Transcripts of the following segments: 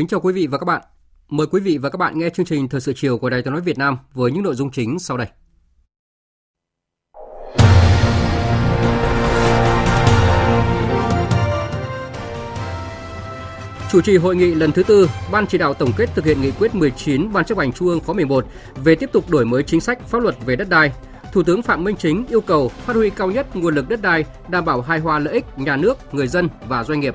Kính chào quý vị và các bạn. Mời quý vị và các bạn nghe chương trình Thời sự chiều của Đài Tiếng nói Việt Nam với những nội dung chính sau đây. Chủ trì hội nghị lần thứ tư, Ban chỉ đạo tổng kết thực hiện nghị quyết 19 Ban chấp hành Trung ương khóa 11 về tiếp tục đổi mới chính sách pháp luật về đất đai. Thủ tướng Phạm Minh Chính yêu cầu phát huy cao nhất nguồn lực đất đai, đảm bảo hài hòa lợi ích nhà nước, người dân và doanh nghiệp.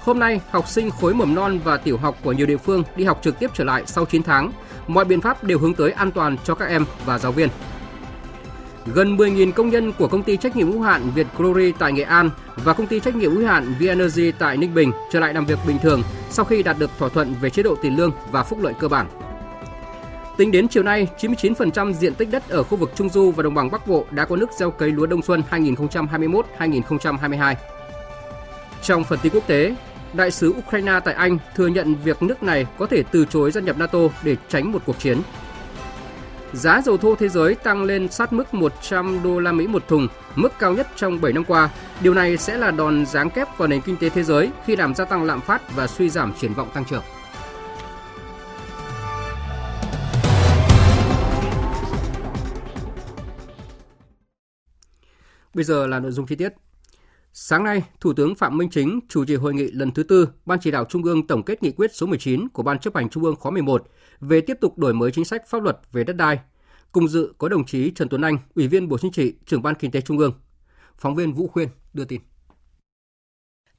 Hôm nay, học sinh khối mầm non và tiểu học của nhiều địa phương đi học trực tiếp trở lại sau 9 tháng. Mọi biện pháp đều hướng tới an toàn cho các em và giáo viên. Gần 10.000 công nhân của công ty trách nhiệm hữu hạn Việt Glory tại Nghệ An và công ty trách nhiệm hữu hạn VNG tại Ninh Bình trở lại làm việc bình thường sau khi đạt được thỏa thuận về chế độ tiền lương và phúc lợi cơ bản. Tính đến chiều nay, 99% diện tích đất ở khu vực Trung Du và Đồng bằng Bắc Bộ đã có nước gieo cấy lúa đông xuân 2021-2022. Trong phần tin quốc tế, Đại sứ Ukraine tại Anh thừa nhận việc nước này có thể từ chối gia nhập NATO để tránh một cuộc chiến. Giá dầu thô thế giới tăng lên sát mức 100 đô la Mỹ một thùng, mức cao nhất trong 7 năm qua. Điều này sẽ là đòn giáng kép vào nền kinh tế thế giới khi làm gia tăng lạm phát và suy giảm triển vọng tăng trưởng. Bây giờ là nội dung chi tiết. Sáng nay, Thủ tướng Phạm Minh Chính chủ trì hội nghị lần thứ tư Ban chỉ đạo Trung ương tổng kết nghị quyết số 19 của Ban chấp hành Trung ương khóa 11 về tiếp tục đổi mới chính sách pháp luật về đất đai. Cùng dự có đồng chí Trần Tuấn Anh, Ủy viên Bộ Chính trị, trưởng Ban Kinh tế Trung ương. Phóng viên Vũ Khuyên đưa tin.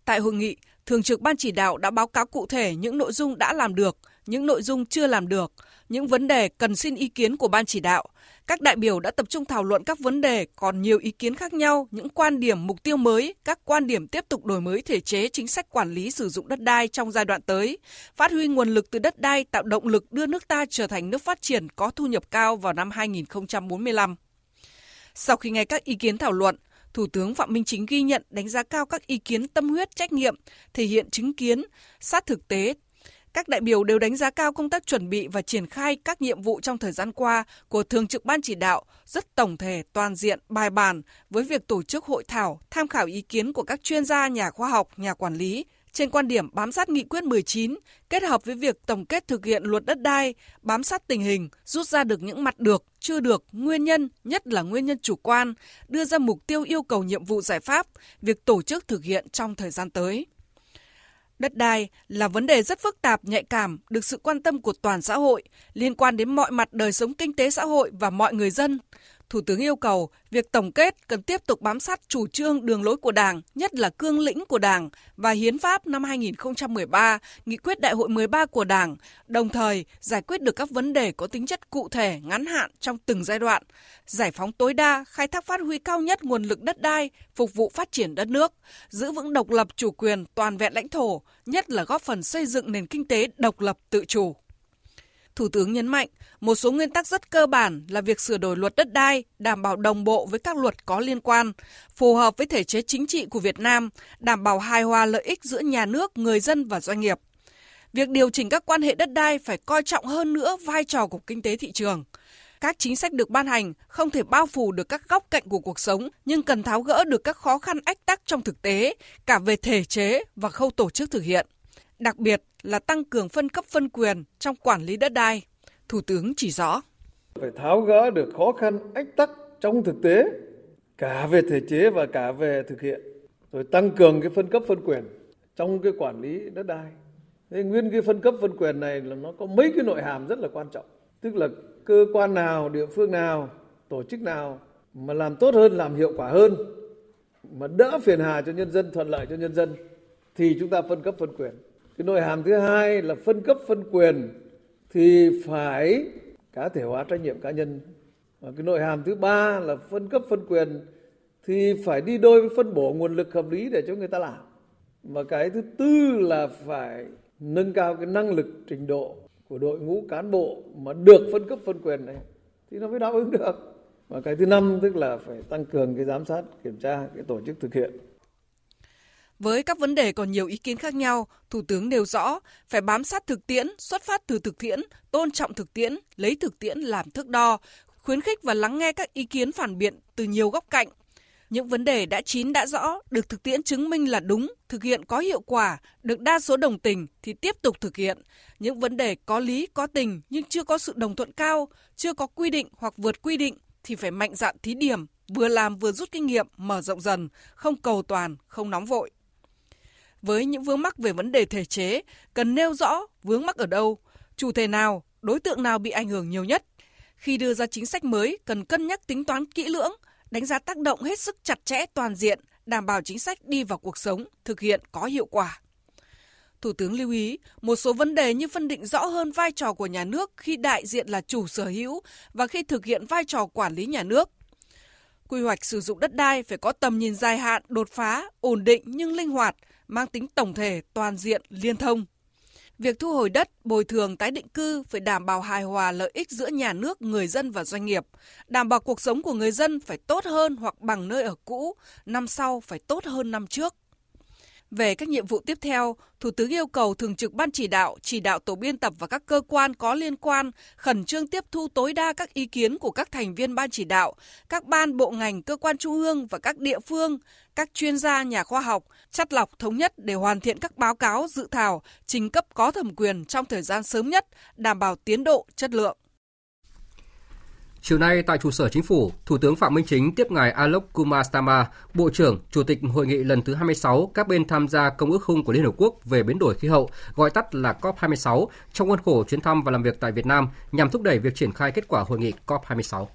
Tại hội nghị, Thường trực Ban chỉ đạo đã báo cáo cụ thể những nội dung đã làm được, những nội dung chưa làm được, những vấn đề cần xin ý kiến của Ban chỉ đạo. Các đại biểu đã tập trung thảo luận các vấn đề còn nhiều ý kiến khác nhau, những quan điểm mục tiêu mới, các quan điểm tiếp tục đổi mới thể chế chính sách quản lý sử dụng đất đai trong giai đoạn tới, phát huy nguồn lực từ đất đai tạo động lực đưa nước ta trở thành nước phát triển có thu nhập cao vào năm 2045. Sau khi nghe các ý kiến thảo luận, Thủ tướng Phạm Minh Chính ghi nhận đánh giá cao các ý kiến tâm huyết trách nhiệm, thể hiện chứng kiến, sát thực tế. Các đại biểu đều đánh giá cao công tác chuẩn bị và triển khai các nhiệm vụ trong thời gian qua của Thường trực Ban chỉ đạo rất tổng thể, toàn diện, bài bản với việc tổ chức hội thảo, tham khảo ý kiến của các chuyên gia, nhà khoa học, nhà quản lý, trên quan điểm bám sát nghị quyết 19, kết hợp với việc tổng kết thực hiện luật đất đai, bám sát tình hình, rút ra được những mặt được, chưa được, nguyên nhân, nhất là nguyên nhân chủ quan, đưa ra mục tiêu yêu cầu nhiệm vụ giải pháp, việc tổ chức thực hiện trong thời gian tới. Đất đai là vấn đề rất phức tạp, nhạy cảm, được sự quan tâm của toàn xã hội, liên quan đến mọi mặt đời sống kinh tế xã hội và mọi người dân. Thủ tướng yêu cầu việc tổng kết cần tiếp tục bám sát chủ trương đường lối của Đảng, nhất là cương lĩnh của Đảng và Hiến pháp năm 2013, Nghị quyết Đại hội 13 của Đảng, đồng thời giải quyết được các vấn đề có tính chất cụ thể, ngắn hạn trong từng giai đoạn, giải phóng tối đa, khai thác phát huy cao nhất nguồn lực đất đai, phục vụ phát triển đất nước, giữ vững độc lập chủ quyền toàn vẹn lãnh thổ, nhất là góp phần xây dựng nền kinh tế độc lập tự chủ. Thủ tướng nhấn mạnh, một số nguyên tắc rất cơ bản là việc sửa đổi luật đất đai đảm bảo đồng bộ với các luật có liên quan, phù hợp với thể chế chính trị của Việt Nam, đảm bảo hài hòa lợi ích giữa nhà nước, người dân và doanh nghiệp. Việc điều chỉnh các quan hệ đất đai phải coi trọng hơn nữa vai trò của kinh tế thị trường. Các chính sách được ban hành không thể bao phủ được các góc cạnh của cuộc sống, nhưng cần tháo gỡ được các khó khăn ách tắc trong thực tế, cả về thể chế và khâu tổ chức thực hiện đặc biệt là tăng cường phân cấp phân quyền trong quản lý đất đai. Thủ tướng chỉ rõ. Phải tháo gỡ được khó khăn ách tắc trong thực tế, cả về thể chế và cả về thực hiện. Rồi tăng cường cái phân cấp phân quyền trong cái quản lý đất đai. Thế nguyên cái phân cấp phân quyền này là nó có mấy cái nội hàm rất là quan trọng. Tức là cơ quan nào, địa phương nào, tổ chức nào mà làm tốt hơn, làm hiệu quả hơn mà đỡ phiền hà cho nhân dân, thuận lợi cho nhân dân thì chúng ta phân cấp phân quyền. Cái nội hàm thứ hai là phân cấp phân quyền thì phải cá thể hóa trách nhiệm cá nhân. Và cái nội hàm thứ ba là phân cấp phân quyền thì phải đi đôi với phân bổ nguồn lực hợp lý để cho người ta làm. Và cái thứ tư là phải nâng cao cái năng lực trình độ của đội ngũ cán bộ mà được phân cấp phân quyền này thì nó mới đáp ứng được. Và cái thứ năm tức là phải tăng cường cái giám sát, kiểm tra cái tổ chức thực hiện. Với các vấn đề còn nhiều ý kiến khác nhau, Thủ tướng nêu rõ phải bám sát thực tiễn, xuất phát từ thực tiễn, tôn trọng thực tiễn, lấy thực tiễn làm thước đo, khuyến khích và lắng nghe các ý kiến phản biện từ nhiều góc cạnh. Những vấn đề đã chín đã rõ, được thực tiễn chứng minh là đúng, thực hiện có hiệu quả, được đa số đồng tình thì tiếp tục thực hiện. Những vấn đề có lý, có tình nhưng chưa có sự đồng thuận cao, chưa có quy định hoặc vượt quy định thì phải mạnh dạn thí điểm, vừa làm vừa rút kinh nghiệm, mở rộng dần, không cầu toàn, không nóng vội. Với những vướng mắc về vấn đề thể chế, cần nêu rõ vướng mắc ở đâu, chủ thể nào, đối tượng nào bị ảnh hưởng nhiều nhất. Khi đưa ra chính sách mới, cần cân nhắc tính toán kỹ lưỡng, đánh giá tác động hết sức chặt chẽ toàn diện, đảm bảo chính sách đi vào cuộc sống, thực hiện có hiệu quả. Thủ tướng lưu ý một số vấn đề như phân định rõ hơn vai trò của nhà nước khi đại diện là chủ sở hữu và khi thực hiện vai trò quản lý nhà nước. Quy hoạch sử dụng đất đai phải có tầm nhìn dài hạn, đột phá, ổn định nhưng linh hoạt, mang tính tổng thể, toàn diện, liên thông. Việc thu hồi đất, bồi thường tái định cư phải đảm bảo hài hòa lợi ích giữa nhà nước, người dân và doanh nghiệp, đảm bảo cuộc sống của người dân phải tốt hơn hoặc bằng nơi ở cũ, năm sau phải tốt hơn năm trước. Về các nhiệm vụ tiếp theo, Thủ tướng yêu cầu Thường trực Ban chỉ đạo, chỉ đạo tổ biên tập và các cơ quan có liên quan khẩn trương tiếp thu tối đa các ý kiến của các thành viên Ban chỉ đạo, các ban bộ ngành, cơ quan trung ương và các địa phương, các chuyên gia, nhà khoa học, chắt lọc thống nhất để hoàn thiện các báo cáo dự thảo, trình cấp có thẩm quyền trong thời gian sớm nhất, đảm bảo tiến độ, chất lượng. Chiều nay tại trụ sở chính phủ, Thủ tướng Phạm Minh Chính tiếp ngài Alok Kumar Stama, Bộ trưởng, Chủ tịch hội nghị lần thứ 26 các bên tham gia Công ước khung của Liên Hợp Quốc về biến đổi khí hậu, gọi tắt là COP26, trong khuôn khổ chuyến thăm và làm việc tại Việt Nam nhằm thúc đẩy việc triển khai kết quả hội nghị COP26.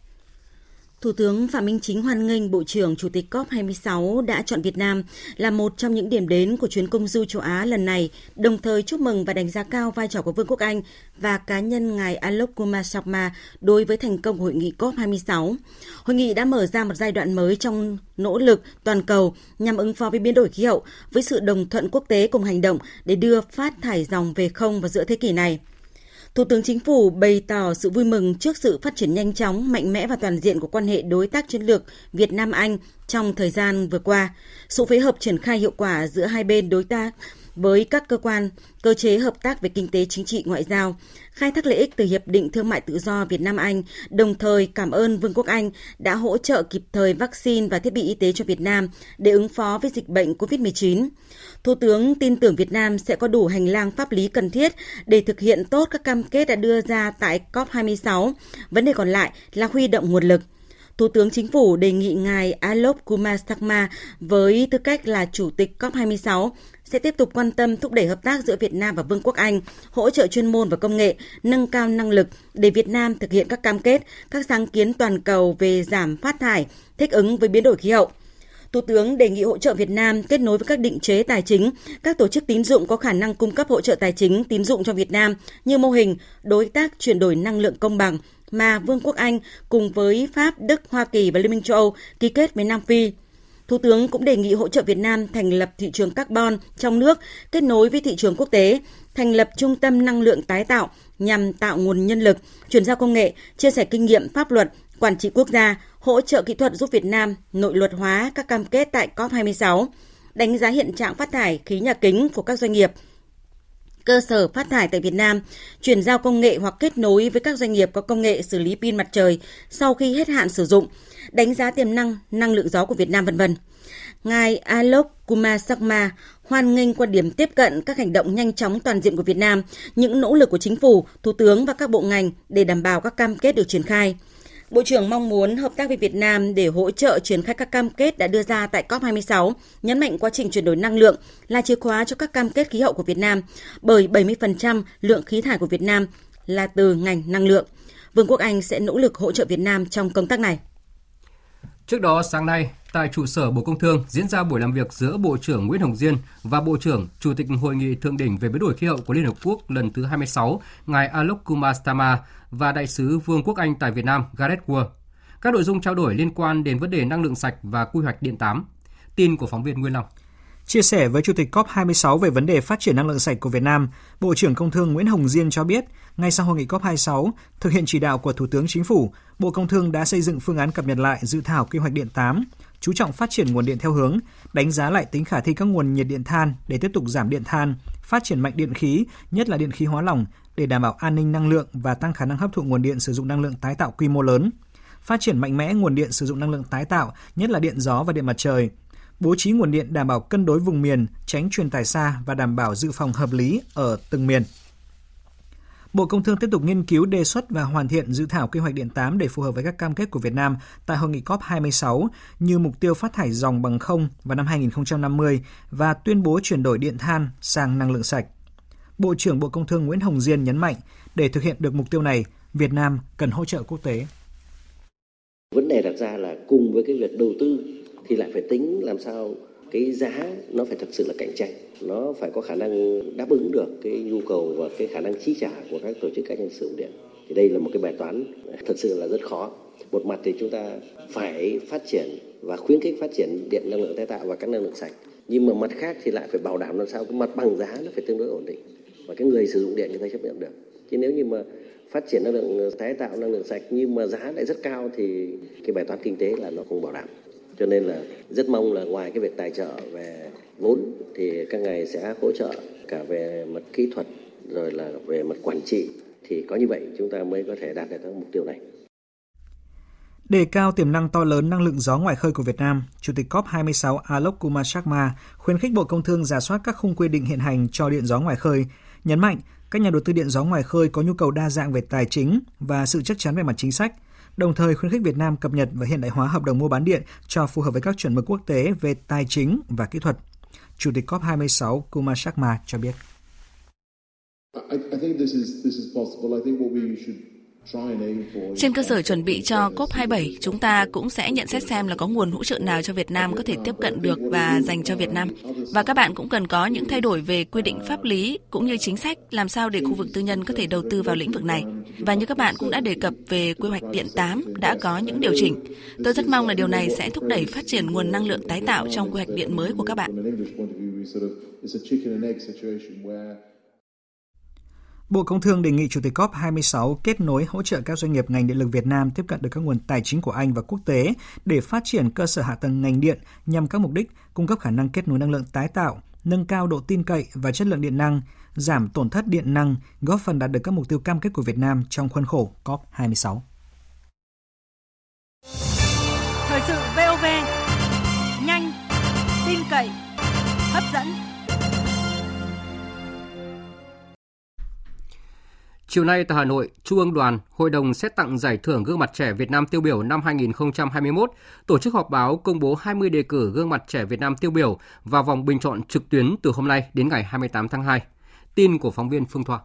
Thủ tướng Phạm Minh Chính hoan nghênh Bộ trưởng Chủ tịch COP26 đã chọn Việt Nam là một trong những điểm đến của chuyến công du châu Á lần này, đồng thời chúc mừng và đánh giá cao vai trò của Vương quốc Anh và cá nhân ngài Alok Kumar Sharma đối với thành công của hội nghị COP26. Hội nghị đã mở ra một giai đoạn mới trong nỗ lực toàn cầu nhằm ứng phó với biến đổi khí hậu với sự đồng thuận quốc tế cùng hành động để đưa phát thải dòng về không vào giữa thế kỷ này. Thủ tướng Chính phủ bày tỏ sự vui mừng trước sự phát triển nhanh chóng, mạnh mẽ và toàn diện của quan hệ đối tác chiến lược Việt Nam Anh trong thời gian vừa qua. Sự phối hợp triển khai hiệu quả giữa hai bên đối tác với các cơ quan, cơ chế hợp tác về kinh tế chính trị ngoại giao, khai thác lợi ích từ Hiệp định Thương mại Tự do Việt Nam Anh, đồng thời cảm ơn Vương quốc Anh đã hỗ trợ kịp thời vaccine và thiết bị y tế cho Việt Nam để ứng phó với dịch bệnh COVID-19. Thủ tướng tin tưởng Việt Nam sẽ có đủ hành lang pháp lý cần thiết để thực hiện tốt các cam kết đã đưa ra tại COP26. Vấn đề còn lại là huy động nguồn lực. Thủ tướng Chính phủ đề nghị ngài Alok Kumar Sakma với tư cách là Chủ tịch COP26 sẽ tiếp tục quan tâm thúc đẩy hợp tác giữa Việt Nam và Vương quốc Anh, hỗ trợ chuyên môn và công nghệ, nâng cao năng lực để Việt Nam thực hiện các cam kết, các sáng kiến toàn cầu về giảm phát thải, thích ứng với biến đổi khí hậu. Thủ tướng đề nghị hỗ trợ Việt Nam kết nối với các định chế tài chính, các tổ chức tín dụng có khả năng cung cấp hỗ trợ tài chính tín dụng cho Việt Nam như mô hình đối tác chuyển đổi năng lượng công bằng mà Vương quốc Anh cùng với Pháp, Đức, Hoa Kỳ và Liên minh châu Âu ký kết với Nam Phi. Thủ tướng cũng đề nghị hỗ trợ Việt Nam thành lập thị trường carbon trong nước kết nối với thị trường quốc tế, thành lập trung tâm năng lượng tái tạo nhằm tạo nguồn nhân lực, chuyển giao công nghệ, chia sẻ kinh nghiệm pháp luật, quản trị quốc gia, hỗ trợ kỹ thuật giúp Việt Nam nội luật hóa các cam kết tại COP26, đánh giá hiện trạng phát thải khí nhà kính của các doanh nghiệp, cơ sở phát thải tại Việt Nam, chuyển giao công nghệ hoặc kết nối với các doanh nghiệp có công nghệ xử lý pin mặt trời sau khi hết hạn sử dụng, đánh giá tiềm năng, năng lượng gió của Việt Nam vân vân. Ngài Alok Kumar Sakma hoan nghênh quan điểm tiếp cận các hành động nhanh chóng toàn diện của Việt Nam, những nỗ lực của chính phủ, thủ tướng và các bộ ngành để đảm bảo các cam kết được triển khai. Bộ trưởng mong muốn hợp tác với Việt Nam để hỗ trợ triển khai các cam kết đã đưa ra tại COP26, nhấn mạnh quá trình chuyển đổi năng lượng là chìa khóa cho các cam kết khí hậu của Việt Nam, bởi 70% lượng khí thải của Việt Nam là từ ngành năng lượng. Vương quốc Anh sẽ nỗ lực hỗ trợ Việt Nam trong công tác này. Trước đó, sáng nay, tại trụ sở Bộ Công Thương diễn ra buổi làm việc giữa Bộ trưởng Nguyễn Hồng Diên và Bộ trưởng Chủ tịch Hội nghị Thượng đỉnh về biến đổi khí hậu của Liên Hợp Quốc lần thứ 26, ngài Alok Kumar Stama và Đại sứ Vương quốc Anh tại Việt Nam Gareth Ward. Các nội dung trao đổi liên quan đến vấn đề năng lượng sạch và quy hoạch điện 8. Tin của phóng viên Nguyên Long. Chia sẻ với Chủ tịch COP26 về vấn đề phát triển năng lượng sạch của Việt Nam, Bộ trưởng Công Thương Nguyễn Hồng Diên cho biết, ngay sau hội nghị COP26, thực hiện chỉ đạo của Thủ tướng Chính phủ, Bộ Công Thương đã xây dựng phương án cập nhật lại dự thảo quy hoạch điện 8, chú trọng phát triển nguồn điện theo hướng đánh giá lại tính khả thi các nguồn nhiệt điện than để tiếp tục giảm điện than, phát triển mạnh điện khí, nhất là điện khí hóa lỏng để đảm bảo an ninh năng lượng và tăng khả năng hấp thụ nguồn điện sử dụng năng lượng tái tạo quy mô lớn. Phát triển mạnh mẽ nguồn điện sử dụng năng lượng tái tạo, nhất là điện gió và điện mặt trời. Bố trí nguồn điện đảm bảo cân đối vùng miền, tránh truyền tải xa và đảm bảo dự phòng hợp lý ở từng miền. Bộ Công Thương tiếp tục nghiên cứu đề xuất và hoàn thiện dự thảo quy hoạch điện 8 để phù hợp với các cam kết của Việt Nam tại hội nghị COP26 như mục tiêu phát thải dòng bằng không vào năm 2050 và tuyên bố chuyển đổi điện than sang năng lượng sạch. Bộ trưởng Bộ Công Thương Nguyễn Hồng Diên nhấn mạnh, để thực hiện được mục tiêu này, Việt Nam cần hỗ trợ quốc tế. Vấn đề đặt ra là cùng với cái việc đầu tư thì lại phải tính làm sao cái giá nó phải thật sự là cạnh tranh. Nó phải có khả năng đáp ứng được cái nhu cầu và cái khả năng chi trả của các tổ chức cá nhân sử dụng điện. Thì đây là một cái bài toán thật sự là rất khó. Một mặt thì chúng ta phải phát triển và khuyến khích phát triển điện năng lượng tái tạo và các năng lượng sạch. Nhưng mà mặt khác thì lại phải bảo đảm làm sao cái mặt bằng giá nó phải tương đối ổn định và cái người sử dụng điện người ta chấp nhận được. Chứ nếu như mà phát triển năng lượng tái tạo, năng lượng sạch nhưng mà giá lại rất cao thì cái bài toán kinh tế là nó không bảo đảm cho nên là rất mong là ngoài cái việc tài trợ về vốn thì các ngài sẽ hỗ trợ cả về mặt kỹ thuật rồi là về mặt quản trị thì có như vậy chúng ta mới có thể đạt được các mục tiêu này. Đề cao tiềm năng to lớn năng lượng gió ngoài khơi của Việt Nam, Chủ tịch COP26 Alok Kumar Sharma khuyến khích Bộ Công Thương giả soát các khung quy định hiện hành cho điện gió ngoài khơi, nhấn mạnh các nhà đầu tư điện gió ngoài khơi có nhu cầu đa dạng về tài chính và sự chắc chắn về mặt chính sách, đồng thời khuyến khích Việt Nam cập nhật và hiện đại hóa hợp đồng mua bán điện cho phù hợp với các chuẩn mực quốc tế về tài chính và kỹ thuật. Chủ tịch COP26 Kumar Sharma cho biết trên cơ sở chuẩn bị cho COP27, chúng ta cũng sẽ nhận xét xem là có nguồn hỗ trợ nào cho Việt Nam có thể tiếp cận được và dành cho Việt Nam. Và các bạn cũng cần có những thay đổi về quy định pháp lý cũng như chính sách làm sao để khu vực tư nhân có thể đầu tư vào lĩnh vực này. Và như các bạn cũng đã đề cập về quy hoạch điện 8 đã có những điều chỉnh. Tôi rất mong là điều này sẽ thúc đẩy phát triển nguồn năng lượng tái tạo trong quy hoạch điện mới của các bạn. Bộ Công Thương đề nghị Chủ tịch COP26 kết nối hỗ trợ các doanh nghiệp ngành điện lực Việt Nam tiếp cận được các nguồn tài chính của Anh và quốc tế để phát triển cơ sở hạ tầng ngành điện nhằm các mục đích cung cấp khả năng kết nối năng lượng tái tạo, nâng cao độ tin cậy và chất lượng điện năng, giảm tổn thất điện năng, góp phần đạt được các mục tiêu cam kết của Việt Nam trong khuôn khổ COP26. Thời sự VOV, nhanh, tin cậy, hấp dẫn. Chiều nay tại Hà Nội, Trung ương Đoàn, Hội đồng xét tặng giải thưởng gương mặt trẻ Việt Nam tiêu biểu năm 2021 tổ chức họp báo công bố 20 đề cử gương mặt trẻ Việt Nam tiêu biểu vào vòng bình chọn trực tuyến từ hôm nay đến ngày 28 tháng 2. Tin của phóng viên Phương Thoa.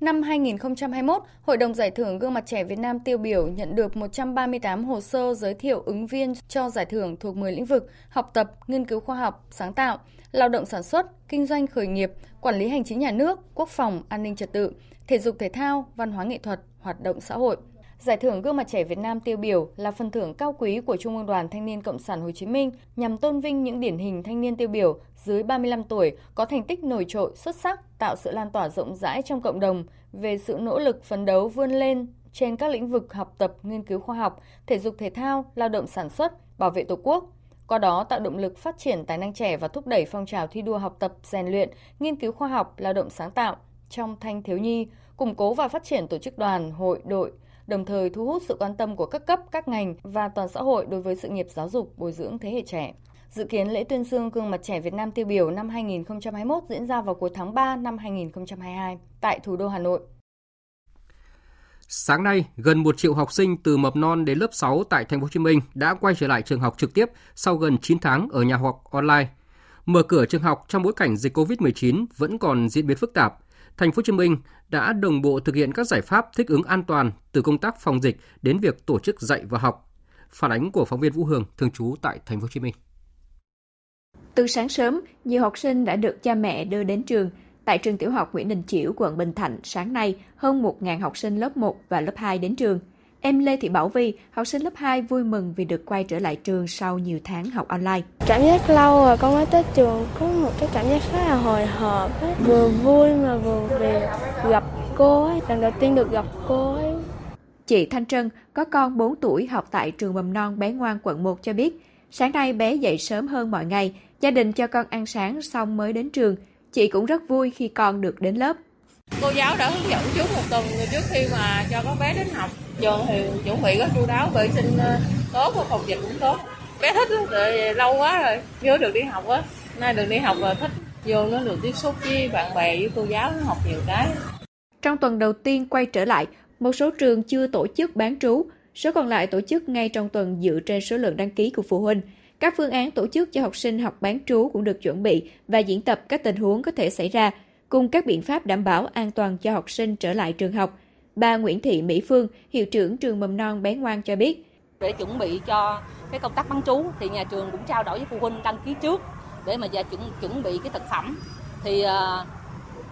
Năm 2021, Hội đồng Giải thưởng Gương mặt trẻ Việt Nam tiêu biểu nhận được 138 hồ sơ giới thiệu ứng viên cho giải thưởng thuộc 10 lĩnh vực học tập, nghiên cứu khoa học, sáng tạo, lao động sản xuất, kinh doanh khởi nghiệp, quản lý hành chính nhà nước, quốc phòng, an ninh trật tự, thể dục thể thao, văn hóa nghệ thuật, hoạt động xã hội. Giải thưởng Gương mặt trẻ Việt Nam tiêu biểu là phần thưởng cao quý của Trung ương Đoàn Thanh niên Cộng sản Hồ Chí Minh nhằm tôn vinh những điển hình thanh niên tiêu biểu dưới 35 tuổi có thành tích nổi trội xuất sắc, tạo sự lan tỏa rộng rãi trong cộng đồng về sự nỗ lực phấn đấu vươn lên trên các lĩnh vực học tập, nghiên cứu khoa học, thể dục thể thao, lao động sản xuất, bảo vệ Tổ quốc, qua đó tạo động lực phát triển tài năng trẻ và thúc đẩy phong trào thi đua học tập, rèn luyện, nghiên cứu khoa học, lao động sáng tạo trong thanh thiếu nhi, củng cố và phát triển tổ chức đoàn, hội, đội, đồng thời thu hút sự quan tâm của các cấp, các ngành và toàn xã hội đối với sự nghiệp giáo dục, bồi dưỡng thế hệ trẻ. Dự kiến lễ tuyên dương gương mặt trẻ Việt Nam tiêu biểu năm 2021 diễn ra vào cuối tháng 3 năm 2022 tại thủ đô Hà Nội. Sáng nay, gần 1 triệu học sinh từ mầm non đến lớp 6 tại thành phố Hồ Chí Minh đã quay trở lại trường học trực tiếp sau gần 9 tháng ở nhà học online. Mở cửa trường học trong bối cảnh dịch Covid-19 vẫn còn diễn biến phức tạp. Thành phố Hồ Chí Minh đã đồng bộ thực hiện các giải pháp thích ứng an toàn từ công tác phòng dịch đến việc tổ chức dạy và học. Phản ánh của phóng viên Vũ Hương thường trú tại thành phố Hồ Chí Minh. Từ sáng sớm, nhiều học sinh đã được cha mẹ đưa đến trường. Tại trường tiểu học Nguyễn Đình Chiểu, quận Bình Thạnh, sáng nay, hơn 1.000 học sinh lớp 1 và lớp 2 đến trường. Em Lê Thị Bảo Vi, học sinh lớp 2 vui mừng vì được quay trở lại trường sau nhiều tháng học online. Cảm giác lâu rồi con mới tới trường có một cái cảm giác khá là hồi hộp ấy. Vừa vui mà vừa về gặp cô ấy, lần đầu tiên được gặp cô ấy. Chị Thanh Trân có con 4 tuổi học tại trường mầm non bé ngoan quận 1 cho biết, sáng nay bé dậy sớm hơn mọi ngày, gia đình cho con ăn sáng xong mới đến trường. Chị cũng rất vui khi con được đến lớp. Cô giáo đã hướng dẫn trước một tuần trước khi mà cho các bé đến học. Trường thì chuẩn bị có chu đáo vệ sinh ờ, tốt và phòng dịch cũng tốt. Bé thích rồi lâu quá rồi, nhớ được đi học á. Nay được đi học là thích vô nó được tiếp xúc với bạn bè với cô giáo nó học nhiều cái. Trong tuần đầu tiên quay trở lại, một số trường chưa tổ chức bán trú, số còn lại tổ chức ngay trong tuần dựa trên số lượng đăng ký của phụ huynh. Các phương án tổ chức cho học sinh học bán trú cũng được chuẩn bị và diễn tập các tình huống có thể xảy ra, cùng các biện pháp đảm bảo an toàn cho học sinh trở lại trường học. Bà Nguyễn Thị Mỹ Phương, hiệu trưởng trường mầm non bé ngoan cho biết. Để chuẩn bị cho cái công tác bán trú thì nhà trường cũng trao đổi với phụ huynh đăng ký trước để mà giờ chuẩn chuẩn bị cái thực phẩm. Thì uh,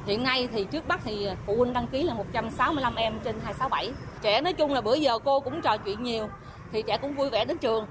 hiện nay thì trước mắt thì phụ huynh đăng ký là 165 em trên 267. Trẻ nói chung là bữa giờ cô cũng trò chuyện nhiều thì trẻ cũng vui vẻ đến trường.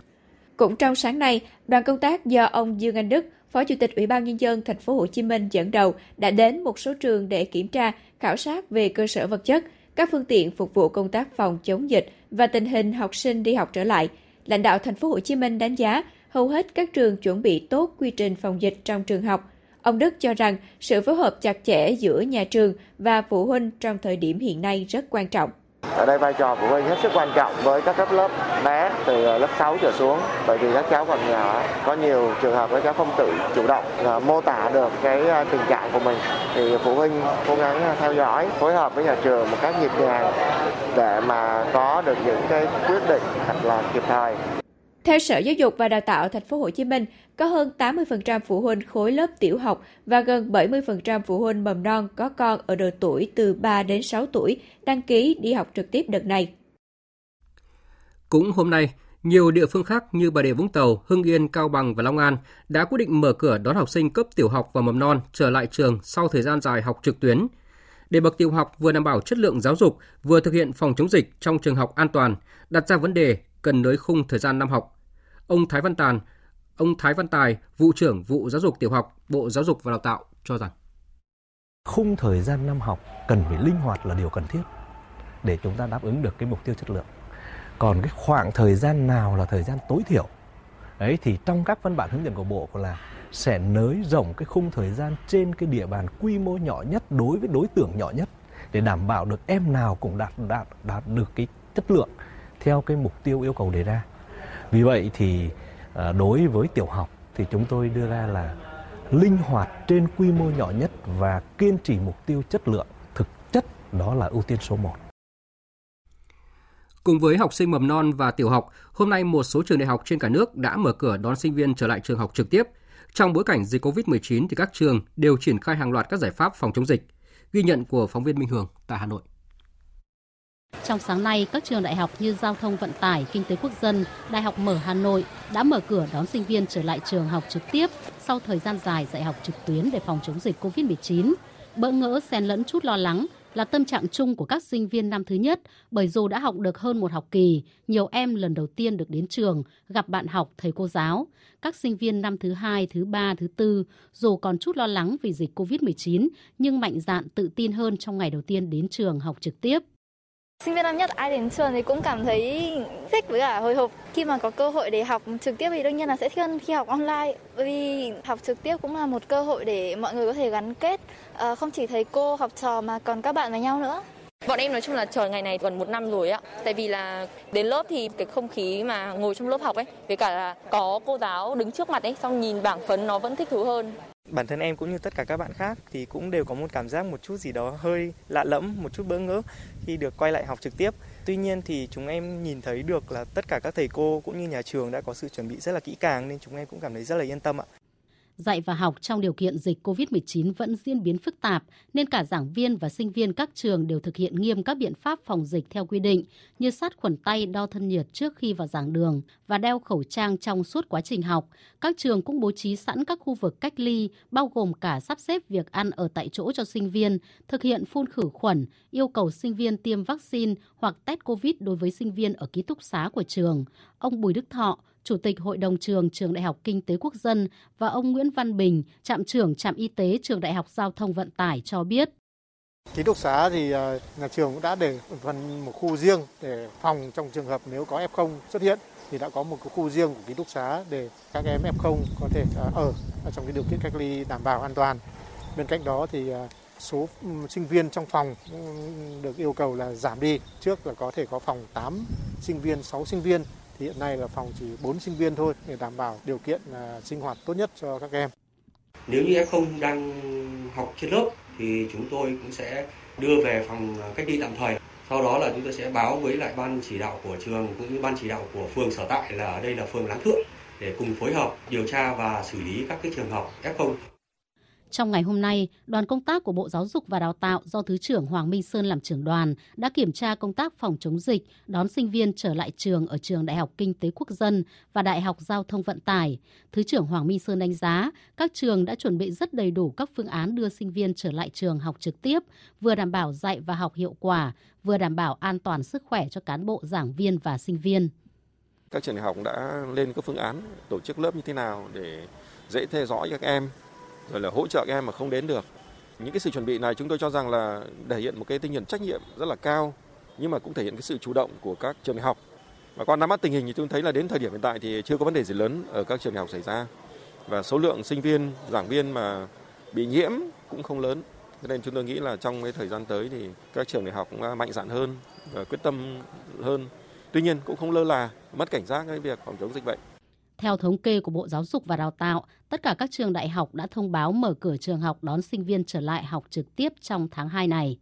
Cũng trong sáng nay, đoàn công tác do ông Dương Anh Đức, Phó Chủ tịch Ủy ban nhân dân thành phố Hồ Chí Minh dẫn đầu đã đến một số trường để kiểm tra, khảo sát về cơ sở vật chất, các phương tiện phục vụ công tác phòng chống dịch và tình hình học sinh đi học trở lại. Lãnh đạo thành phố Hồ Chí Minh đánh giá hầu hết các trường chuẩn bị tốt quy trình phòng dịch trong trường học. Ông Đức cho rằng sự phối hợp chặt chẽ giữa nhà trường và phụ huynh trong thời điểm hiện nay rất quan trọng. Ở đây vai trò phụ huynh hết sức quan trọng với các cấp lớp bé từ ờ, lớp 6 trở xuống bởi vì các cháu còn nhỏ, có nhiều trường hợp các cháu không tự chủ động ờ, mô tả được cái ờ, tình trạng của mình thì phụ huynh cố gắng theo dõi, phối hợp với nhà trường một cách nhịp nhàng để mà có được những cái quyết định thật là kịp thời. Theo Sở Giáo dục và Đào tạo Thành phố Hồ Chí Minh, có hơn 80% phụ huynh khối lớp tiểu học và gần 70% phụ huynh mầm non có con ở độ tuổi từ 3 đến 6 tuổi đăng ký đi học trực tiếp đợt này. Cũng hôm nay, nhiều địa phương khác như Bà Rịa Vũng Tàu, Hưng Yên, Cao Bằng và Long An đã quyết định mở cửa đón học sinh cấp tiểu học và mầm non trở lại trường sau thời gian dài học trực tuyến. Để bậc tiểu học vừa đảm bảo chất lượng giáo dục, vừa thực hiện phòng chống dịch trong trường học an toàn, đặt ra vấn đề cần nới khung thời gian năm học Ông Thái Văn Tàn, ông Thái Văn Tài, vụ trưởng vụ giáo dục tiểu học, Bộ Giáo dục và Đào tạo cho rằng khung thời gian năm học cần phải linh hoạt là điều cần thiết để chúng ta đáp ứng được cái mục tiêu chất lượng. Còn cái khoảng thời gian nào là thời gian tối thiểu ấy thì trong các văn bản hướng dẫn của bộ là sẽ nới rộng cái khung thời gian trên cái địa bàn quy mô nhỏ nhất đối với đối tượng nhỏ nhất để đảm bảo được em nào cũng đạt đạt đạt được cái chất lượng theo cái mục tiêu yêu cầu đề ra. Vì vậy thì à, đối với tiểu học thì chúng tôi đưa ra là linh hoạt trên quy mô nhỏ nhất và kiên trì mục tiêu chất lượng thực chất đó là ưu tiên số 1. Cùng với học sinh mầm non và tiểu học, hôm nay một số trường đại học trên cả nước đã mở cửa đón sinh viên trở lại trường học trực tiếp. Trong bối cảnh dịch COVID-19 thì các trường đều triển khai hàng loạt các giải pháp phòng chống dịch. Ghi nhận của phóng viên Minh Hường tại Hà Nội. Trong sáng nay, các trường đại học như Giao thông Vận tải, Kinh tế Quốc dân, Đại học Mở Hà Nội đã mở cửa đón sinh viên trở lại trường học trực tiếp sau thời gian dài dạy học trực tuyến để phòng chống dịch COVID-19. Bỡ ngỡ xen lẫn chút lo lắng là tâm trạng chung của các sinh viên năm thứ nhất bởi dù đã học được hơn một học kỳ, nhiều em lần đầu tiên được đến trường, gặp bạn học, thầy cô giáo. Các sinh viên năm thứ hai, thứ ba, thứ tư dù còn chút lo lắng vì dịch COVID-19 nhưng mạnh dạn tự tin hơn trong ngày đầu tiên đến trường học trực tiếp. Sinh viên năm nhất ai đến trường thì cũng cảm thấy thích với cả hồi hộp. Khi mà có cơ hội để học trực tiếp thì đương nhiên là sẽ thích hơn khi học online. Bởi vì học trực tiếp cũng là một cơ hội để mọi người có thể gắn kết. Ờ, không chỉ thầy cô, học trò mà còn các bạn với nhau nữa. Bọn em nói chung là chờ ngày này gần một năm rồi ạ. Tại vì là đến lớp thì cái không khí mà ngồi trong lớp học ấy, với cả là có cô giáo đứng trước mặt ấy, xong nhìn bảng phấn nó vẫn thích thú hơn. Bản thân em cũng như tất cả các bạn khác thì cũng đều có một cảm giác một chút gì đó hơi lạ lẫm, một chút bỡ ngỡ khi được quay lại học trực tiếp. Tuy nhiên thì chúng em nhìn thấy được là tất cả các thầy cô cũng như nhà trường đã có sự chuẩn bị rất là kỹ càng nên chúng em cũng cảm thấy rất là yên tâm ạ. Dạy và học trong điều kiện dịch COVID-19 vẫn diễn biến phức tạp nên cả giảng viên và sinh viên các trường đều thực hiện nghiêm các biện pháp phòng dịch theo quy định như sát khuẩn tay, đo thân nhiệt trước khi vào giảng đường và đeo khẩu trang trong suốt quá trình học. Các trường cũng bố trí sẵn các khu vực cách ly bao gồm cả sắp xếp việc ăn ở tại chỗ cho sinh viên, thực hiện phun khử khuẩn, yêu cầu sinh viên tiêm vaccine hoặc test COVID đối với sinh viên ở ký túc xá của trường. Ông Bùi Đức Thọ, Chủ tịch Hội đồng trường Trường Đại học Kinh tế Quốc dân và ông Nguyễn Văn Bình, trạm trưởng trạm y tế Trường Đại học Giao thông Vận tải cho biết. Ký túc xá thì à, nhà trường cũng đã để phần một khu riêng để phòng trong trường hợp nếu có F0 xuất hiện thì đã có một cái khu riêng của ký túc xá để các em F0 có thể à, ở trong cái điều kiện cách ly đảm bảo an toàn. Bên cạnh đó thì à, số sinh viên trong phòng được yêu cầu là giảm đi. Trước là có thể có phòng 8 sinh viên, 6 sinh viên thì hiện nay là phòng chỉ 4 sinh viên thôi để đảm bảo điều kiện uh, sinh hoạt tốt nhất cho các em. Nếu như F0 đang học trên lớp thì chúng tôi cũng sẽ đưa về phòng à, cách ly tạm thời. Sau đó là chúng tôi sẽ báo với lại ban chỉ đạo của trường cũng như ban chỉ đạo của phường sở tại là ở đây là phường Láng Thượng để cùng phối hợp điều tra và xử lý các cái trường hợp F0 trong ngày hôm nay, đoàn công tác của Bộ Giáo dục và Đào tạo do Thứ trưởng Hoàng Minh Sơn làm trưởng đoàn đã kiểm tra công tác phòng chống dịch, đón sinh viên trở lại trường ở trường Đại học Kinh tế Quốc dân và Đại học Giao thông Vận tải. Thứ trưởng Hoàng Minh Sơn đánh giá các trường đã chuẩn bị rất đầy đủ các phương án đưa sinh viên trở lại trường học trực tiếp, vừa đảm bảo dạy và học hiệu quả, vừa đảm bảo an toàn sức khỏe cho cán bộ giảng viên và sinh viên. Các trường đại học đã lên các phương án tổ chức lớp như thế nào để dễ theo dõi các em rồi là hỗ trợ các em mà không đến được. Những cái sự chuẩn bị này chúng tôi cho rằng là thể hiện một cái tinh thần trách nhiệm rất là cao nhưng mà cũng thể hiện cái sự chủ động của các trường đại học. Và qua nắm bắt tình hình thì chúng thấy là đến thời điểm hiện tại thì chưa có vấn đề gì lớn ở các trường đại học xảy ra. Và số lượng sinh viên, giảng viên mà bị nhiễm cũng không lớn. Cho nên chúng tôi nghĩ là trong cái thời gian tới thì các trường đại học cũng mạnh dạn hơn và quyết tâm hơn. Tuy nhiên cũng không lơ là, mất cảnh giác cái việc phòng chống dịch bệnh. Theo thống kê của Bộ Giáo dục và Đào tạo, tất cả các trường đại học đã thông báo mở cửa trường học đón sinh viên trở lại học trực tiếp trong tháng 2 này.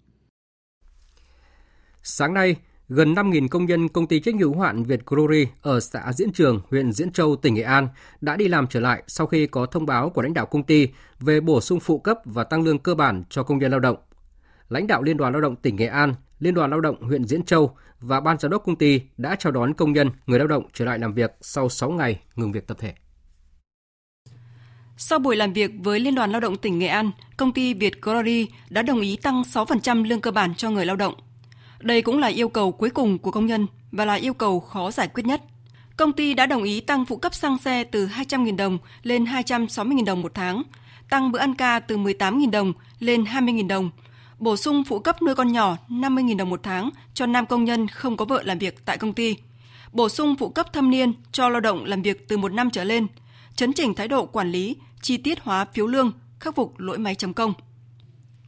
Sáng nay, gần 5.000 công nhân công ty trách nhiệm hữu hạn Việt Glory ở xã Diễn Trường, huyện Diễn Châu, tỉnh Nghệ An đã đi làm trở lại sau khi có thông báo của lãnh đạo công ty về bổ sung phụ cấp và tăng lương cơ bản cho công nhân lao động. Lãnh đạo Liên đoàn Lao động tỉnh Nghệ An, Liên đoàn Lao động huyện Diễn Châu và ban giám đốc công ty đã chào đón công nhân, người lao động trở lại làm việc sau 6 ngày ngừng việc tập thể. Sau buổi làm việc với Liên đoàn Lao động tỉnh Nghệ An, công ty Việt Glory đã đồng ý tăng 6% lương cơ bản cho người lao động. Đây cũng là yêu cầu cuối cùng của công nhân và là yêu cầu khó giải quyết nhất. Công ty đã đồng ý tăng phụ cấp xăng xe từ 200.000 đồng lên 260.000 đồng một tháng, tăng bữa ăn ca từ 18.000 đồng lên 20.000 đồng – bổ sung phụ cấp nuôi con nhỏ 50.000 đồng một tháng cho nam công nhân không có vợ làm việc tại công ty, bổ sung phụ cấp thâm niên cho lao động làm việc từ một năm trở lên, chấn chỉnh thái độ quản lý, chi tiết hóa phiếu lương, khắc phục lỗi máy chấm công.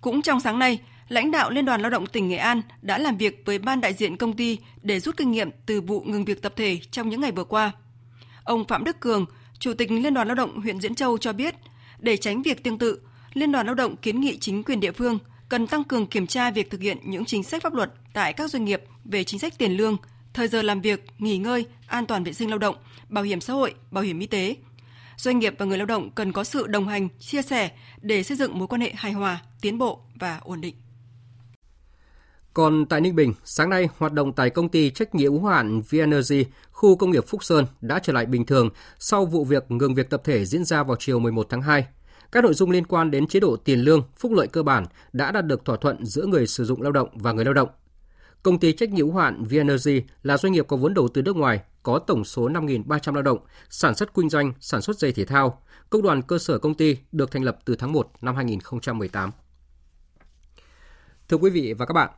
Cũng trong sáng nay, lãnh đạo Liên đoàn Lao động tỉnh Nghệ An đã làm việc với ban đại diện công ty để rút kinh nghiệm từ vụ ngừng việc tập thể trong những ngày vừa qua. Ông Phạm Đức Cường, Chủ tịch Liên đoàn Lao động huyện Diễn Châu cho biết, để tránh việc tương tự, Liên đoàn Lao động kiến nghị chính quyền địa phương – cần tăng cường kiểm tra việc thực hiện những chính sách pháp luật tại các doanh nghiệp về chính sách tiền lương, thời giờ làm việc, nghỉ ngơi, an toàn vệ sinh lao động, bảo hiểm xã hội, bảo hiểm y tế. Doanh nghiệp và người lao động cần có sự đồng hành, chia sẻ để xây dựng mối quan hệ hài hòa, tiến bộ và ổn định. Còn tại Ninh Bình, sáng nay, hoạt động tại công ty trách nhiệm hữu hạn VNG, khu công nghiệp Phúc Sơn đã trở lại bình thường sau vụ việc ngừng việc tập thể diễn ra vào chiều 11 tháng 2 các nội dung liên quan đến chế độ tiền lương, phúc lợi cơ bản đã đạt được thỏa thuận giữa người sử dụng lao động và người lao động. Công ty trách nhiệm hữu hạn VNG là doanh nghiệp có vốn đầu tư nước ngoài, có tổng số 5.300 lao động, sản xuất kinh doanh, sản xuất dây thể thao. Công đoàn cơ sở công ty được thành lập từ tháng 1 năm 2018. Thưa quý vị và các bạn,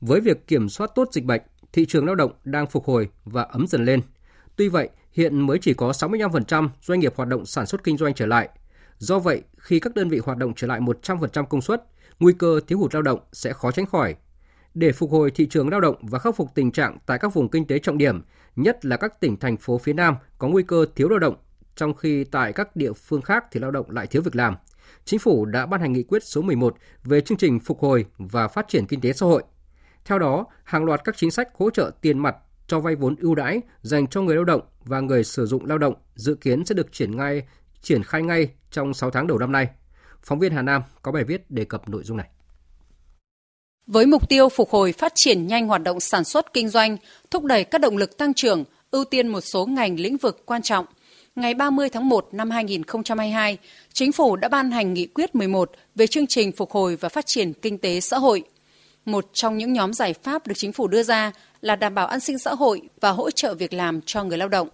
với việc kiểm soát tốt dịch bệnh, thị trường lao động đang phục hồi và ấm dần lên. Tuy vậy, hiện mới chỉ có 65% doanh nghiệp hoạt động sản xuất kinh doanh trở lại – Do vậy, khi các đơn vị hoạt động trở lại 100% công suất, nguy cơ thiếu hụt lao động sẽ khó tránh khỏi. Để phục hồi thị trường lao động và khắc phục tình trạng tại các vùng kinh tế trọng điểm, nhất là các tỉnh thành phố phía Nam có nguy cơ thiếu lao động, trong khi tại các địa phương khác thì lao động lại thiếu việc làm. Chính phủ đã ban hành nghị quyết số 11 về chương trình phục hồi và phát triển kinh tế xã hội. Theo đó, hàng loạt các chính sách hỗ trợ tiền mặt cho vay vốn ưu đãi dành cho người lao động và người sử dụng lao động dự kiến sẽ được triển khai triển khai ngay trong 6 tháng đầu năm nay. Phóng viên Hà Nam có bài viết đề cập nội dung này. Với mục tiêu phục hồi phát triển nhanh hoạt động sản xuất kinh doanh, thúc đẩy các động lực tăng trưởng, ưu tiên một số ngành lĩnh vực quan trọng, ngày 30 tháng 1 năm 2022, Chính phủ đã ban hành nghị quyết 11 về chương trình phục hồi và phát triển kinh tế xã hội. Một trong những nhóm giải pháp được chính phủ đưa ra là đảm bảo an sinh xã hội và hỗ trợ việc làm cho người lao động.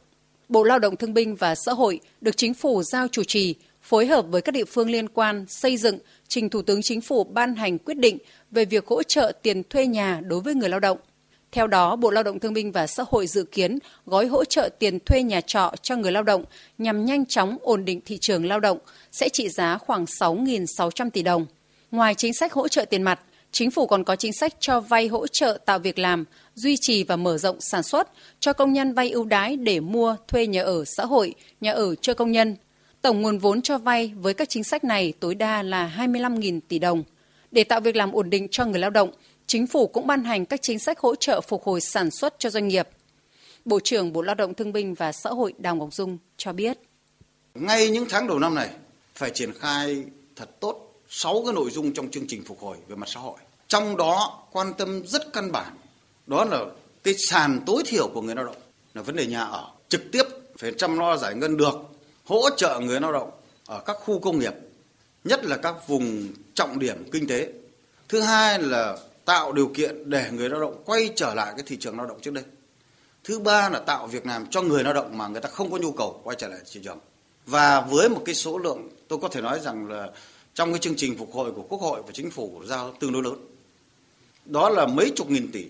Bộ Lao động Thương binh và Xã hội được chính phủ giao chủ trì, phối hợp với các địa phương liên quan xây dựng trình Thủ tướng Chính phủ ban hành quyết định về việc hỗ trợ tiền thuê nhà đối với người lao động. Theo đó, Bộ Lao động Thương binh và Xã hội dự kiến gói hỗ trợ tiền thuê nhà trọ cho người lao động nhằm nhanh chóng ổn định thị trường lao động sẽ trị giá khoảng 6.600 tỷ đồng. Ngoài chính sách hỗ trợ tiền mặt, Chính phủ còn có chính sách cho vay hỗ trợ tạo việc làm, duy trì và mở rộng sản xuất, cho công nhân vay ưu đãi để mua, thuê nhà ở xã hội, nhà ở cho công nhân. Tổng nguồn vốn cho vay với các chính sách này tối đa là 25.000 tỷ đồng. Để tạo việc làm ổn định cho người lao động, Chính phủ cũng ban hành các chính sách hỗ trợ phục hồi sản xuất cho doanh nghiệp. Bộ trưởng Bộ Lao động Thương binh và Xã hội Đào Ngọc Dung cho biết. Ngay những tháng đầu năm này phải triển khai thật tốt 6 cái nội dung trong chương trình phục hồi về mặt xã hội. Trong đó quan tâm rất căn bản đó là cái sàn tối thiểu của người lao động là vấn đề nhà ở. Trực tiếp phải chăm lo giải ngân được, hỗ trợ người lao động ở các khu công nghiệp, nhất là các vùng trọng điểm kinh tế. Thứ hai là tạo điều kiện để người lao động quay trở lại cái thị trường lao động trước đây. Thứ ba là tạo việc làm cho người lao động mà người ta không có nhu cầu quay trở lại thị trường. Và với một cái số lượng tôi có thể nói rằng là trong cái chương trình phục hồi của Quốc hội và Chính phủ giao tương đối lớn. Đó là mấy chục nghìn tỷ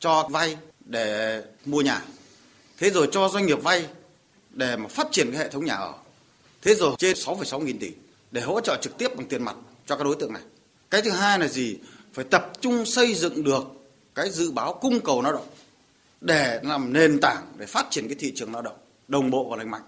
cho vay để mua nhà. Thế rồi cho doanh nghiệp vay để mà phát triển cái hệ thống nhà ở. Thế rồi trên 6,6 nghìn tỷ để hỗ trợ trực tiếp bằng tiền mặt cho các đối tượng này. Cái thứ hai là gì? phải tập trung xây dựng được cái dự báo cung cầu lao động để làm nền tảng để phát triển cái thị trường lao động đồng bộ và lành mạnh.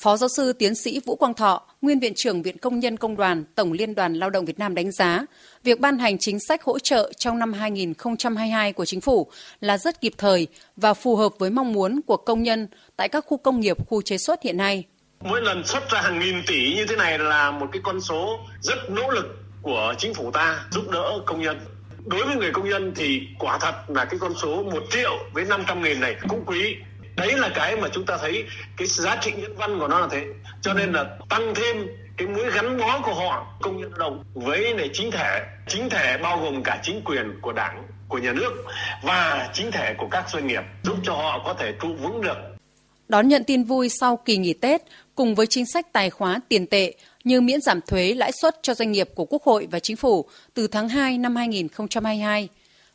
Phó giáo sư tiến sĩ Vũ Quang Thọ, nguyên viện trưởng Viện Công nhân Công đoàn, Tổng Liên đoàn Lao động Việt Nam đánh giá, việc ban hành chính sách hỗ trợ trong năm 2022 của chính phủ là rất kịp thời và phù hợp với mong muốn của công nhân tại các khu công nghiệp, khu chế xuất hiện nay. Mỗi lần xuất ra hàng nghìn tỷ như thế này là một cái con số rất nỗ lực của chính phủ ta giúp đỡ công nhân đối với người công nhân thì quả thật là cái con số 1 triệu với 500 nghìn này cũng quý đấy là cái mà chúng ta thấy cái giá trị nhân văn của nó là thế. Cho nên là tăng thêm cái mối gắn bó của họ công nhân lao động với này chính thể. Chính thể bao gồm cả chính quyền của đảng của nhà nước và chính thể của các doanh nghiệp giúp cho họ có thể trụ vững được. Đón nhận tin vui sau kỳ nghỉ Tết cùng với chính sách tài khóa tiền tệ như miễn giảm thuế lãi suất cho doanh nghiệp của Quốc hội và Chính phủ từ tháng 2 năm 2022.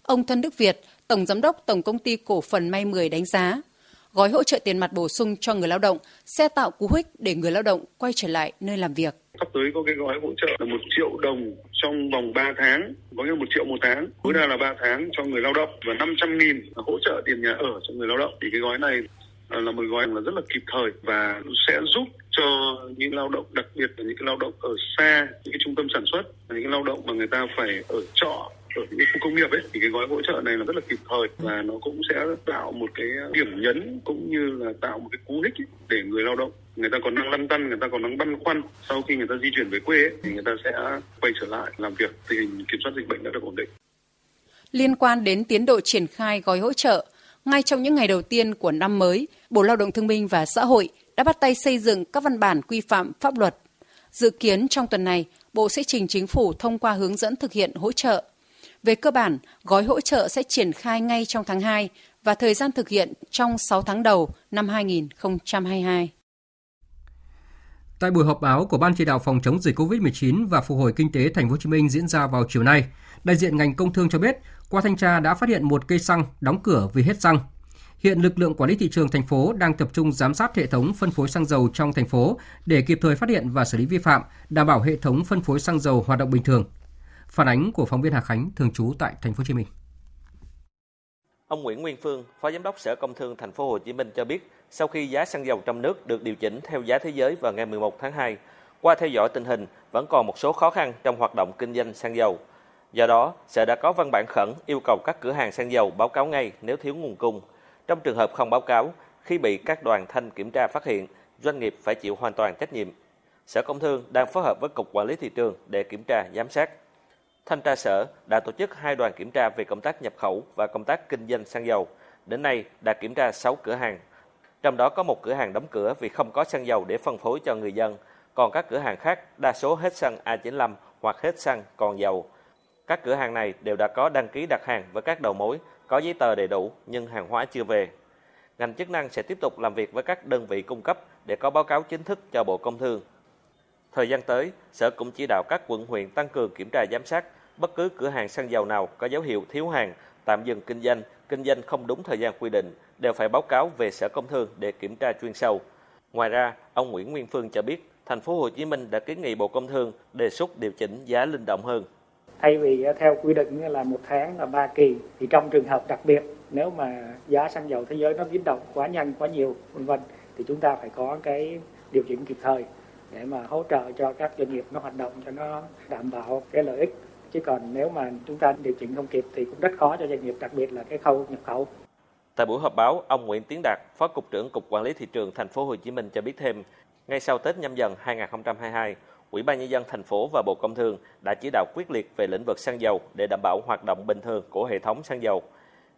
Ông Thân Đức Việt, Tổng Giám đốc Tổng Công ty Cổ phần May 10 đánh giá, gói hỗ trợ tiền mặt bổ sung cho người lao động sẽ tạo cú hích để người lao động quay trở lại nơi làm việc. Sắp tới có cái gói hỗ trợ là một triệu đồng trong vòng 3 tháng, có nghĩa là một triệu một tháng, tối đa là 3 tháng cho người lao động và 500 nghìn hỗ trợ tiền nhà ở cho người lao động. Thì cái gói này à, là một gói là rất là kịp thời và sẽ giúp cho những lao động đặc biệt là những cái lao động ở xa những cái trung tâm sản xuất những cái lao động mà người ta phải ở trọ ở những khu công nghiệp ấy thì cái gói hỗ trợ này là rất là kịp thời và nó cũng sẽ tạo một cái điểm nhấn cũng như là tạo một cái cú hích ấy, để người lao động người ta còn đang lăn tăn người ta còn đang băn khoăn sau khi người ta di chuyển về quê ấy, thì người ta sẽ quay trở lại làm việc tình hình kiểm soát dịch bệnh đã được ổn định liên quan đến tiến độ triển khai gói hỗ trợ ngay trong những ngày đầu tiên của năm mới, Bộ Lao động Thương binh và Xã hội đã bắt tay xây dựng các văn bản quy phạm pháp luật. Dự kiến trong tuần này, Bộ sẽ trình chính phủ thông qua hướng dẫn thực hiện hỗ trợ. Về cơ bản, gói hỗ trợ sẽ triển khai ngay trong tháng 2 và thời gian thực hiện trong 6 tháng đầu năm 2022. Tại buổi họp báo của Ban chỉ đạo phòng chống dịch COVID-19 và phục hồi kinh tế thành phố Hồ Chí Minh diễn ra vào chiều nay, đại diện ngành công thương cho biết, qua thanh tra đã phát hiện một cây xăng đóng cửa vì hết xăng. Hiện lực lượng quản lý thị trường thành phố đang tập trung giám sát hệ thống phân phối xăng dầu trong thành phố để kịp thời phát hiện và xử lý vi phạm, đảm bảo hệ thống phân phối xăng dầu hoạt động bình thường. Phản ánh của phóng viên Hà Khánh thường trú tại thành phố Hồ Chí Minh. Ông Nguyễn Nguyên Phương, Phó Giám đốc Sở Công Thương thành phố Hồ Chí Minh cho biết, sau khi giá xăng dầu trong nước được điều chỉnh theo giá thế giới vào ngày 11 tháng 2, qua theo dõi tình hình vẫn còn một số khó khăn trong hoạt động kinh doanh xăng dầu. Do đó, Sở đã có văn bản khẩn yêu cầu các cửa hàng xăng dầu báo cáo ngay nếu thiếu nguồn cung. Trong trường hợp không báo cáo, khi bị các đoàn thanh kiểm tra phát hiện, doanh nghiệp phải chịu hoàn toàn trách nhiệm. Sở Công Thương đang phối hợp với Cục Quản lý Thị trường để kiểm tra, giám sát. Thanh tra Sở đã tổ chức hai đoàn kiểm tra về công tác nhập khẩu và công tác kinh doanh xăng dầu. Đến nay đã kiểm tra 6 cửa hàng. Trong đó có một cửa hàng đóng cửa vì không có xăng dầu để phân phối cho người dân, còn các cửa hàng khác đa số hết xăng A95 hoặc hết xăng còn dầu. Các cửa hàng này đều đã có đăng ký đặt hàng với các đầu mối, có giấy tờ đầy đủ nhưng hàng hóa chưa về. Ngành chức năng sẽ tiếp tục làm việc với các đơn vị cung cấp để có báo cáo chính thức cho Bộ Công Thương. Thời gian tới, Sở cũng chỉ đạo các quận huyện tăng cường kiểm tra giám sát bất cứ cửa hàng xăng dầu nào có dấu hiệu thiếu hàng, tạm dừng kinh doanh, kinh doanh không đúng thời gian quy định đều phải báo cáo về Sở Công Thương để kiểm tra chuyên sâu. Ngoài ra, ông Nguyễn Nguyên Phương cho biết, thành phố Hồ Chí Minh đã kiến nghị Bộ Công Thương đề xuất điều chỉnh giá linh động hơn. Thay vì à, theo quy định là một tháng là ba kỳ thì trong trường hợp đặc biệt nếu mà giá xăng dầu thế giới nó biến động quá nhanh quá nhiều vân vân thì chúng ta phải có cái điều chỉnh kịp thời để mà hỗ trợ cho các doanh nghiệp nó hoạt động cho nó đảm bảo cái lợi ích chứ còn nếu mà chúng ta điều chỉnh không kịp thì cũng rất khó cho doanh nghiệp đặc biệt là cái khâu nhập khẩu. Tại buổi họp báo, ông Nguyễn Tiến Đạt, Phó cục trưởng Cục Quản lý thị trường thành phố Hồ Chí Minh cho biết thêm, ngay sau Tết nhâm dần 2022, Ủy ban nhân dân thành phố và Bộ Công Thương đã chỉ đạo quyết liệt về lĩnh vực xăng dầu để đảm bảo hoạt động bình thường của hệ thống xăng dầu.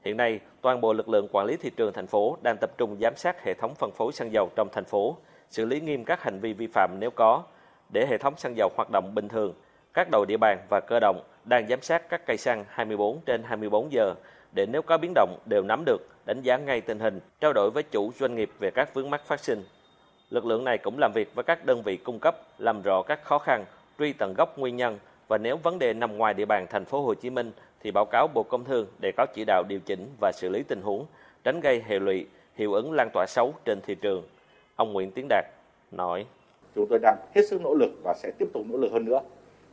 Hiện nay, toàn bộ lực lượng quản lý thị trường thành phố đang tập trung giám sát hệ thống phân phối xăng dầu trong thành phố, xử lý nghiêm các hành vi vi phạm nếu có, để hệ thống xăng dầu hoạt động bình thường. Các đội địa bàn và cơ động đang giám sát các cây xăng 24 trên 24 giờ để nếu có biến động đều nắm được, đánh giá ngay tình hình, trao đổi với chủ doanh nghiệp về các vướng mắc phát sinh. Lực lượng này cũng làm việc với các đơn vị cung cấp, làm rõ các khó khăn, truy tận gốc nguyên nhân và nếu vấn đề nằm ngoài địa bàn thành phố Hồ Chí Minh thì báo cáo Bộ Công Thương để có chỉ đạo điều chỉnh và xử lý tình huống, tránh gây hệ lụy, hiệu ứng lan tỏa xấu trên thị trường. Ông Nguyễn Tiến Đạt nói: Chúng tôi đang hết sức nỗ lực và sẽ tiếp tục nỗ lực hơn nữa.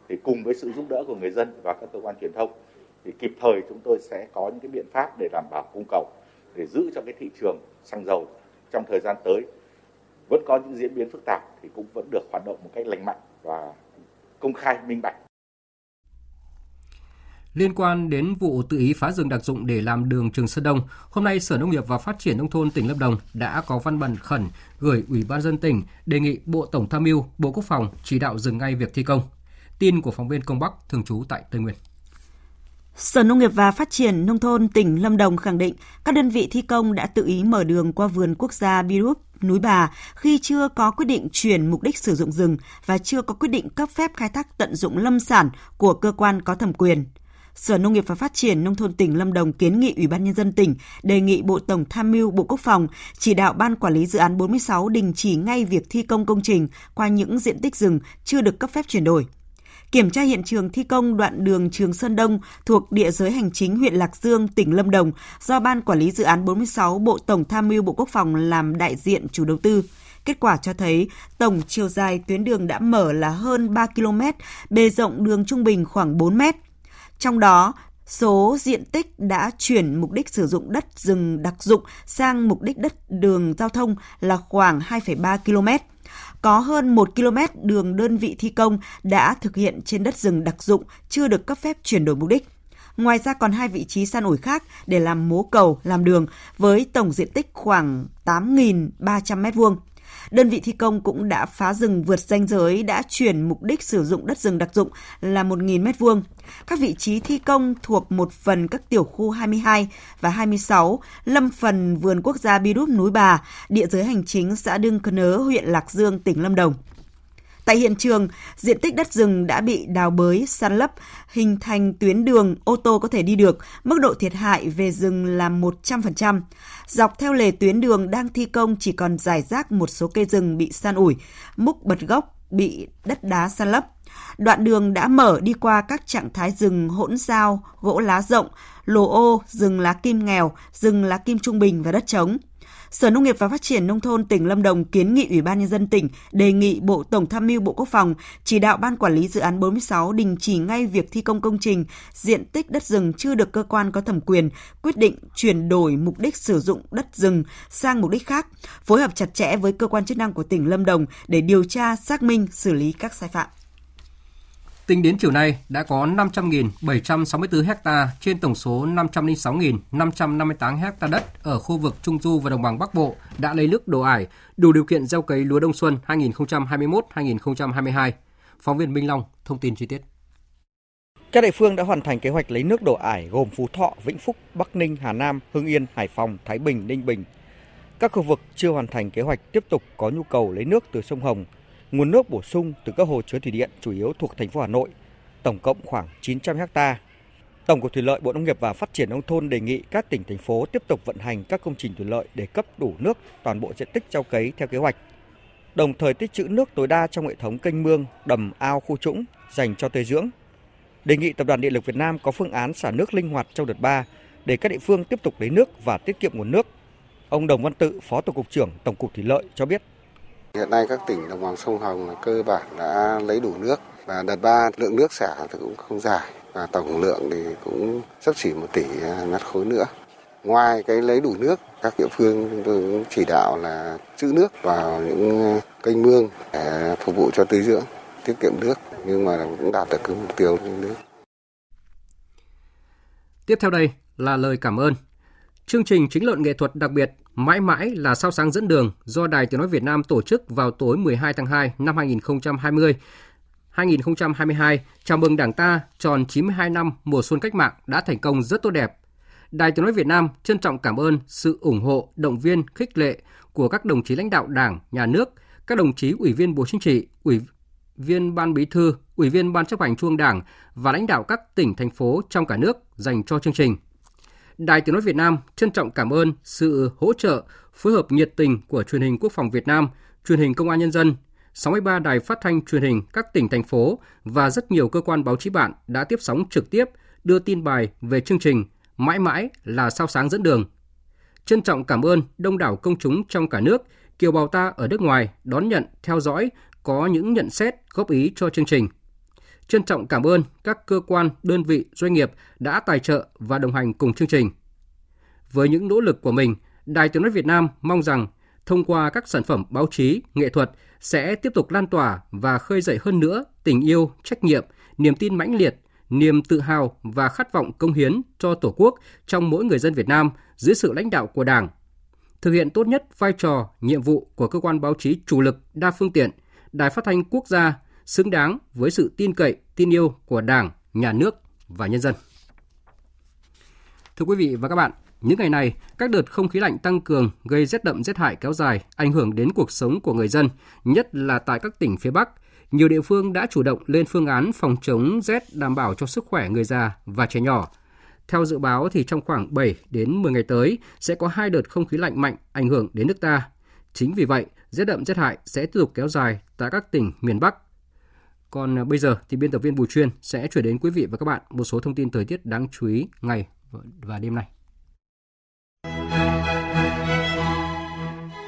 Thì cùng với sự giúp đỡ của người dân và các cơ quan truyền thông, thì kịp thời chúng tôi sẽ có những cái biện pháp để đảm bảo cung cầu, để giữ cho cái thị trường xăng dầu trong thời gian tới vẫn có những diễn biến phức tạp thì cũng vẫn được hoạt động một cách lành mạnh và công khai minh bạch. Liên quan đến vụ tự ý phá rừng đặc dụng để làm đường Trường Sơn Đông, hôm nay Sở Nông nghiệp và Phát triển Nông thôn tỉnh Lâm Đồng đã có văn bản khẩn gửi Ủy ban dân tỉnh đề nghị Bộ Tổng tham mưu, Bộ Quốc phòng chỉ đạo dừng ngay việc thi công. Tin của phóng viên Công Bắc thường trú tại Tây Nguyên. Sở Nông nghiệp và Phát triển Nông thôn tỉnh Lâm Đồng khẳng định các đơn vị thi công đã tự ý mở đường qua vườn quốc gia Birup, núi Bà khi chưa có quyết định chuyển mục đích sử dụng rừng và chưa có quyết định cấp phép khai thác tận dụng lâm sản của cơ quan có thẩm quyền. Sở Nông nghiệp và Phát triển Nông thôn tỉnh Lâm Đồng kiến nghị Ủy ban Nhân dân tỉnh đề nghị Bộ Tổng Tham mưu Bộ Quốc phòng chỉ đạo Ban Quản lý Dự án 46 đình chỉ ngay việc thi công công trình qua những diện tích rừng chưa được cấp phép chuyển đổi kiểm tra hiện trường thi công đoạn đường Trường Sơn Đông thuộc địa giới hành chính huyện Lạc Dương, tỉnh Lâm Đồng do Ban Quản lý Dự án 46 Bộ Tổng Tham mưu Bộ Quốc phòng làm đại diện chủ đầu tư. Kết quả cho thấy tổng chiều dài tuyến đường đã mở là hơn 3 km, bề rộng đường trung bình khoảng 4 mét. Trong đó, số diện tích đã chuyển mục đích sử dụng đất rừng đặc dụng sang mục đích đất đường giao thông là khoảng 2,3 km có hơn 1 km đường đơn vị thi công đã thực hiện trên đất rừng đặc dụng chưa được cấp phép chuyển đổi mục đích. Ngoài ra còn hai vị trí san ủi khác để làm mố cầu, làm đường với tổng diện tích khoảng 8.300 m2. Đơn vị thi công cũng đã phá rừng vượt ranh giới đã chuyển mục đích sử dụng đất rừng đặc dụng là 1.000 m2. Các vị trí thi công thuộc một phần các tiểu khu 22 và 26, lâm phần vườn quốc gia Bi Đúc Núi Bà, địa giới hành chính xã Đương Cơ Nớ, huyện Lạc Dương, tỉnh Lâm Đồng. Tại hiện trường, diện tích đất rừng đã bị đào bới, san lấp, hình thành tuyến đường ô tô có thể đi được, mức độ thiệt hại về rừng là 100%. Dọc theo lề tuyến đường đang thi công chỉ còn giải rác một số cây rừng bị san ủi, múc bật gốc bị đất đá san lấp. Đoạn đường đã mở đi qua các trạng thái rừng hỗn giao, gỗ lá rộng, lồ ô, rừng lá kim nghèo, rừng lá kim trung bình và đất trống. Sở Nông nghiệp và Phát triển Nông thôn tỉnh Lâm Đồng kiến nghị Ủy ban Nhân dân tỉnh đề nghị Bộ Tổng tham mưu Bộ Quốc phòng chỉ đạo Ban Quản lý Dự án 46 đình chỉ ngay việc thi công công trình diện tích đất rừng chưa được cơ quan có thẩm quyền quyết định chuyển đổi mục đích sử dụng đất rừng sang mục đích khác, phối hợp chặt chẽ với cơ quan chức năng của tỉnh Lâm Đồng để điều tra, xác minh, xử lý các sai phạm. Tính đến chiều nay, đã có 500.764 hecta trên tổng số 506.558 hecta đất ở khu vực Trung Du và Đồng bằng Bắc Bộ đã lấy nước đổ ải, đủ điều kiện gieo cấy lúa đông xuân 2021-2022. Phóng viên Minh Long thông tin chi tiết. Các địa phương đã hoàn thành kế hoạch lấy nước đổ ải gồm Phú Thọ, Vĩnh Phúc, Bắc Ninh, Hà Nam, Hưng Yên, Hải Phòng, Thái Bình, Ninh Bình. Các khu vực chưa hoàn thành kế hoạch tiếp tục có nhu cầu lấy nước từ sông Hồng, nguồn nước bổ sung từ các hồ chứa thủy điện chủ yếu thuộc thành phố Hà Nội, tổng cộng khoảng 900 ha. Tổng cục Thủy lợi Bộ Nông nghiệp và Phát triển nông thôn đề nghị các tỉnh thành phố tiếp tục vận hành các công trình thủy lợi để cấp đủ nước toàn bộ diện tích gieo cấy theo kế hoạch. Đồng thời tích trữ nước tối đa trong hệ thống kênh mương, đầm, ao, khu trũng dành cho tưới dưỡng. Đề nghị Tập đoàn Điện lực Việt Nam có phương án xả nước linh hoạt trong đợt 3 để các địa phương tiếp tục lấy nước và tiết kiệm nguồn nước. Ông Đồng Văn Tự, Phó Tổng cục trưởng Tổng cục Thủy lợi cho biết. Hiện nay các tỉnh đồng bằng sông Hồng là cơ bản đã lấy đủ nước và đợt 3 lượng nước xả thì cũng không dài và tổng lượng thì cũng sắp xỉ một tỷ mét khối nữa. Ngoài cái lấy đủ nước, các địa phương chúng tôi cũng chỉ đạo là trữ nước vào những kênh mương để phục vụ cho tưới dưỡng, tiết kiệm nước nhưng mà cũng đạt được cái mục tiêu nước. Tiếp theo đây là lời cảm ơn. Chương trình chính luận nghệ thuật đặc biệt Mãi mãi là sao sáng dẫn đường do Đài Tiếng Nói Việt Nam tổ chức vào tối 12 tháng 2 năm 2020. 2022 chào mừng Đảng ta tròn 92 năm mùa xuân cách mạng đã thành công rất tốt đẹp. Đài Tiếng Nói Việt Nam trân trọng cảm ơn sự ủng hộ, động viên, khích lệ của các đồng chí lãnh đạo Đảng, Nhà nước, các đồng chí Ủy viên Bộ Chính trị, Ủy viên Ban Bí thư, Ủy viên Ban chấp hành Trung Đảng và lãnh đạo các tỉnh, thành phố trong cả nước dành cho chương trình. Đài Tiếng Nói Việt Nam trân trọng cảm ơn sự hỗ trợ, phối hợp nhiệt tình của truyền hình Quốc phòng Việt Nam, truyền hình Công an Nhân dân, 63 đài phát thanh truyền hình các tỉnh, thành phố và rất nhiều cơ quan báo chí bạn đã tiếp sóng trực tiếp đưa tin bài về chương trình Mãi mãi là sao sáng dẫn đường. Trân trọng cảm ơn đông đảo công chúng trong cả nước, kiều bào ta ở nước ngoài đón nhận, theo dõi, có những nhận xét, góp ý cho chương trình – Trân trọng cảm ơn các cơ quan, đơn vị, doanh nghiệp đã tài trợ và đồng hành cùng chương trình. Với những nỗ lực của mình, Đài Tiếng Nói Việt Nam mong rằng thông qua các sản phẩm báo chí, nghệ thuật sẽ tiếp tục lan tỏa và khơi dậy hơn nữa tình yêu, trách nhiệm, niềm tin mãnh liệt, niềm tự hào và khát vọng công hiến cho Tổ quốc trong mỗi người dân Việt Nam dưới sự lãnh đạo của Đảng. Thực hiện tốt nhất vai trò, nhiệm vụ của cơ quan báo chí chủ lực, đa phương tiện, Đài Phát thanh Quốc gia xứng đáng với sự tin cậy, tin yêu của Đảng, Nhà nước và nhân dân. Thưa quý vị và các bạn, những ngày này, các đợt không khí lạnh tăng cường gây rét đậm rét hại kéo dài, ảnh hưởng đến cuộc sống của người dân, nhất là tại các tỉnh phía Bắc. Nhiều địa phương đã chủ động lên phương án phòng chống rét đảm bảo cho sức khỏe người già và trẻ nhỏ. Theo dự báo thì trong khoảng 7 đến 10 ngày tới sẽ có hai đợt không khí lạnh mạnh ảnh hưởng đến nước ta. Chính vì vậy, rét đậm rét hại sẽ tiếp tục kéo dài tại các tỉnh miền Bắc còn à, bây giờ thì biên tập viên Bùi Chuyên sẽ chuyển đến quý vị và các bạn một số thông tin thời tiết đáng chú ý ngày và đêm nay.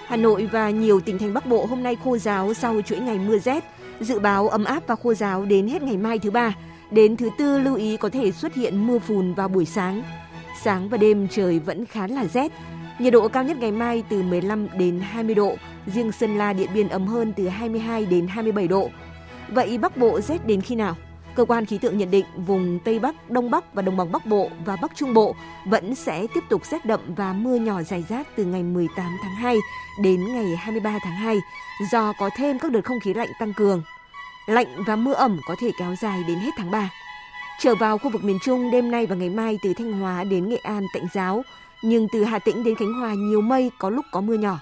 Hà Nội và nhiều tỉnh thành Bắc Bộ hôm nay khô giáo sau chuỗi ngày mưa rét, dự báo ấm áp và khô giáo đến hết ngày mai thứ ba. Đến thứ tư lưu ý có thể xuất hiện mưa phùn vào buổi sáng. Sáng và đêm trời vẫn khá là rét. Nhiệt độ cao nhất ngày mai từ 15 đến 20 độ, riêng Sơn La Điện Biên ấm hơn từ 22 đến 27 độ. Vậy Bắc Bộ rét đến khi nào? Cơ quan khí tượng nhận định vùng Tây Bắc, Đông Bắc và Đồng bằng Bắc Bộ và Bắc Trung Bộ vẫn sẽ tiếp tục rét đậm và mưa nhỏ dài rác từ ngày 18 tháng 2 đến ngày 23 tháng 2 do có thêm các đợt không khí lạnh tăng cường. Lạnh và mưa ẩm có thể kéo dài đến hết tháng 3. Trở vào khu vực miền Trung đêm nay và ngày mai từ Thanh Hóa đến Nghệ An tạnh giáo, nhưng từ Hà Tĩnh đến Khánh Hòa nhiều mây có lúc có mưa nhỏ.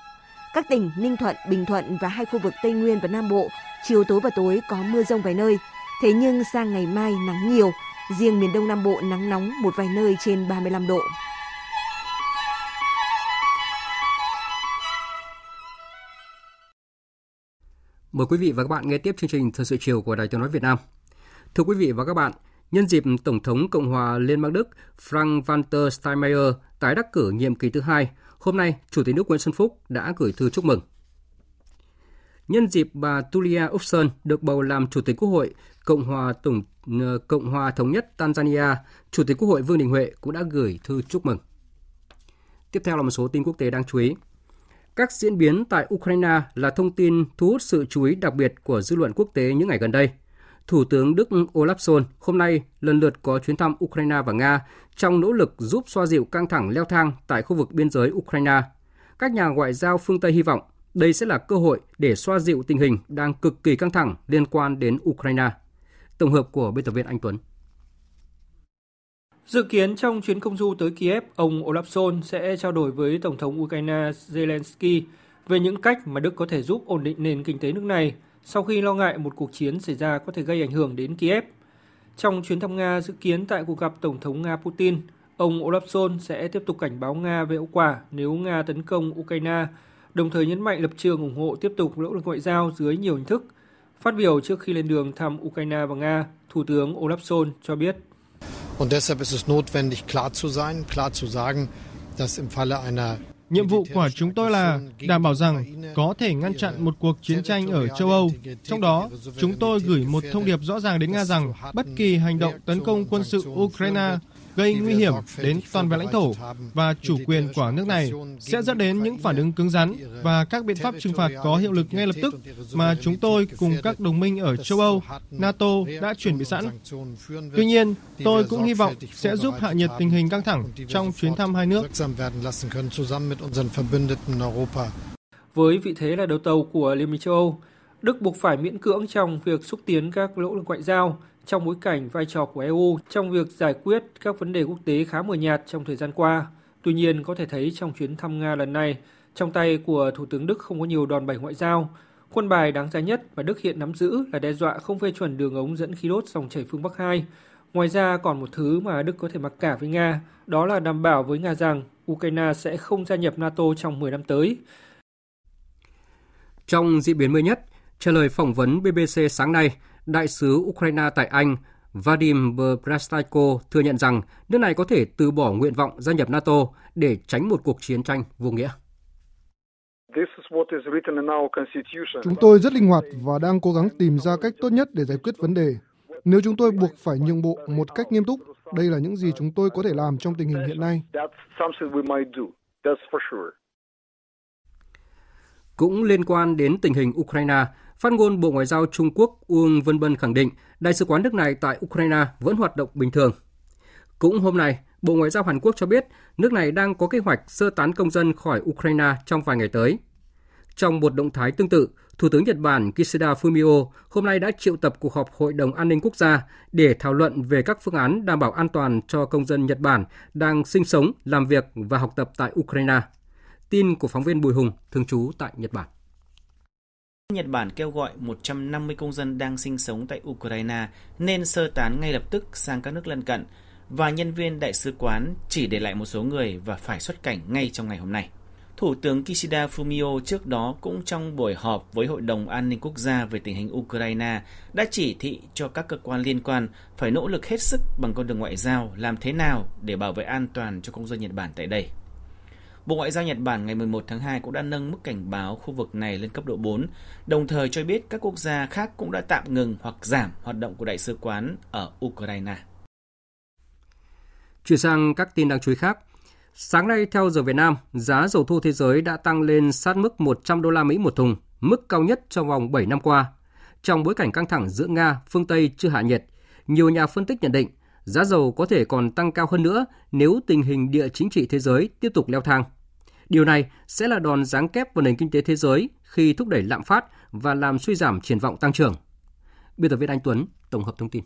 Các tỉnh Ninh Thuận, Bình Thuận và hai khu vực Tây Nguyên và Nam Bộ chiều tối và tối có mưa rông vài nơi. Thế nhưng sang ngày mai nắng nhiều, riêng miền Đông Nam Bộ nắng nóng một vài nơi trên 35 độ. Mời quý vị và các bạn nghe tiếp chương trình Thời sự chiều của Đài Tiếng nói Việt Nam. Thưa quý vị và các bạn, nhân dịp Tổng thống Cộng hòa Liên bang Đức Frank Walter Steinmeier tái đắc cử nhiệm kỳ thứ hai, hôm nay Chủ tịch nước Nguyễn Xuân Phúc đã gửi thư chúc mừng. Nhân dịp bà Tulia Upson được bầu làm Chủ tịch Quốc hội Cộng hòa Tổng ờ, Cộng hòa Thống nhất Tanzania, Chủ tịch Quốc hội Vương Đình Huệ cũng đã gửi thư chúc mừng. Tiếp theo là một số tin quốc tế đáng chú ý. Các diễn biến tại Ukraine là thông tin thu hút sự chú ý đặc biệt của dư luận quốc tế những ngày gần đây. Thủ tướng Đức Olaf Scholz hôm nay lần lượt có chuyến thăm Ukraine và Nga trong nỗ lực giúp xoa dịu căng thẳng leo thang tại khu vực biên giới Ukraine. Các nhà ngoại giao phương Tây hy vọng đây sẽ là cơ hội để xoa dịu tình hình đang cực kỳ căng thẳng liên quan đến Ukraine. Tổng hợp của biên tập viên Anh Tuấn. Dự kiến trong chuyến công du tới Kiev, ông Olaf Scholz sẽ trao đổi với Tổng thống Ukraine Zelensky về những cách mà Đức có thể giúp ổn định nền kinh tế nước này sau khi lo ngại một cuộc chiến xảy ra có thể gây ảnh hưởng đến Kiev. Trong chuyến thăm Nga dự kiến tại cuộc gặp Tổng thống Nga Putin, ông Olaf Scholz sẽ tiếp tục cảnh báo Nga về hậu quả nếu Nga tấn công Ukraine, đồng thời nhấn mạnh lập trường ủng hộ tiếp tục nỗ lực ngoại giao dưới nhiều hình thức. Phát biểu trước khi lên đường thăm Ukraine và Nga, Thủ tướng Olaf Scholz cho biết. Und deshalb ist es notwendig, klar zu sein, klar zu sagen, dass im Falle einer Nhiệm vụ của chúng tôi là đảm bảo rằng có thể ngăn chặn một cuộc chiến tranh ở châu Âu. Trong đó, chúng tôi gửi một thông điệp rõ ràng đến Nga rằng bất kỳ hành động tấn công quân sự Ukraine gây nguy hiểm đến toàn vẹn lãnh thổ và chủ quyền của nước này sẽ dẫn đến những phản ứng cứng rắn và các biện pháp trừng phạt có hiệu lực ngay lập tức mà chúng tôi cùng các đồng minh ở châu Âu, NATO đã chuẩn bị sẵn. Tuy nhiên, tôi cũng hy vọng sẽ giúp hạ nhiệt tình hình căng thẳng trong chuyến thăm hai nước. Với vị thế là đầu tàu của Liên minh châu Âu, Đức buộc phải miễn cưỡng trong việc xúc tiến các nỗ lực ngoại giao trong bối cảnh vai trò của EU trong việc giải quyết các vấn đề quốc tế khá mờ nhạt trong thời gian qua. Tuy nhiên, có thể thấy trong chuyến thăm Nga lần này, trong tay của Thủ tướng Đức không có nhiều đòn bẩy ngoại giao. Quân bài đáng giá nhất mà Đức hiện nắm giữ là đe dọa không phê chuẩn đường ống dẫn khí đốt dòng chảy phương Bắc 2. Ngoài ra còn một thứ mà Đức có thể mặc cả với Nga, đó là đảm bảo với Nga rằng Ukraine sẽ không gia nhập NATO trong 10 năm tới. Trong diễn biến mới nhất, trả lời phỏng vấn BBC sáng nay, Đại sứ Ukraine tại Anh Vadim Brastayko thừa nhận rằng nước này có thể từ bỏ nguyện vọng gia nhập NATO để tránh một cuộc chiến tranh vô nghĩa. Chúng tôi rất linh hoạt và đang cố gắng tìm ra cách tốt nhất để giải quyết vấn đề. Nếu chúng tôi buộc phải nhượng bộ một cách nghiêm túc, đây là những gì chúng tôi có thể làm trong tình hình hiện nay. Cũng liên quan đến tình hình Ukraine, Phát ngôn Bộ Ngoại giao Trung Quốc Uông Vân Bân khẳng định đại sứ quán nước này tại Ukraine vẫn hoạt động bình thường. Cũng hôm nay, Bộ Ngoại giao Hàn Quốc cho biết nước này đang có kế hoạch sơ tán công dân khỏi Ukraine trong vài ngày tới. Trong một động thái tương tự, Thủ tướng Nhật Bản Kishida Fumio hôm nay đã triệu tập cuộc họp Hội đồng An ninh Quốc gia để thảo luận về các phương án đảm bảo an toàn cho công dân Nhật Bản đang sinh sống, làm việc và học tập tại Ukraine. Tin của phóng viên Bùi Hùng, thường trú tại Nhật Bản. Nhật Bản kêu gọi 150 công dân đang sinh sống tại Ukraine nên sơ tán ngay lập tức sang các nước lân cận và nhân viên đại sứ quán chỉ để lại một số người và phải xuất cảnh ngay trong ngày hôm nay. Thủ tướng Kishida Fumio trước đó cũng trong buổi họp với Hội đồng An ninh Quốc gia về tình hình Ukraine đã chỉ thị cho các cơ quan liên quan phải nỗ lực hết sức bằng con đường ngoại giao làm thế nào để bảo vệ an toàn cho công dân Nhật Bản tại đây. Bộ Ngoại giao Nhật Bản ngày 11 tháng 2 cũng đã nâng mức cảnh báo khu vực này lên cấp độ 4, đồng thời cho biết các quốc gia khác cũng đã tạm ngừng hoặc giảm hoạt động của đại sứ quán ở Ukraine. Chuyển sang các tin đáng chú ý khác. Sáng nay theo giờ Việt Nam, giá dầu thô thế giới đã tăng lên sát mức 100 đô la Mỹ một thùng, mức cao nhất trong vòng 7 năm qua. Trong bối cảnh căng thẳng giữa Nga, phương Tây chưa hạ nhiệt, nhiều nhà phân tích nhận định giá dầu có thể còn tăng cao hơn nữa nếu tình hình địa chính trị thế giới tiếp tục leo thang. Điều này sẽ là đòn giáng kép vào nền kinh tế thế giới khi thúc đẩy lạm phát và làm suy giảm triển vọng tăng trưởng. Biên tập viên Anh Tuấn tổng hợp thông tin.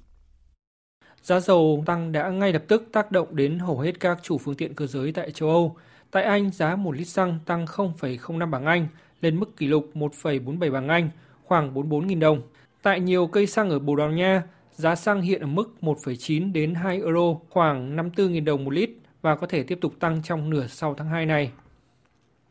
Giá dầu tăng đã ngay lập tức tác động đến hầu hết các chủ phương tiện cơ giới tại châu Âu. Tại Anh, giá một lít xăng tăng 0,05 bảng Anh lên mức kỷ lục 1,47 bảng Anh, khoảng 44.000 đồng. Tại nhiều cây xăng ở Bồ Đào Nha, Giá xăng hiện ở mức 1,9 đến 2 euro, khoảng 54.000 đồng một lít và có thể tiếp tục tăng trong nửa sau tháng 2 này.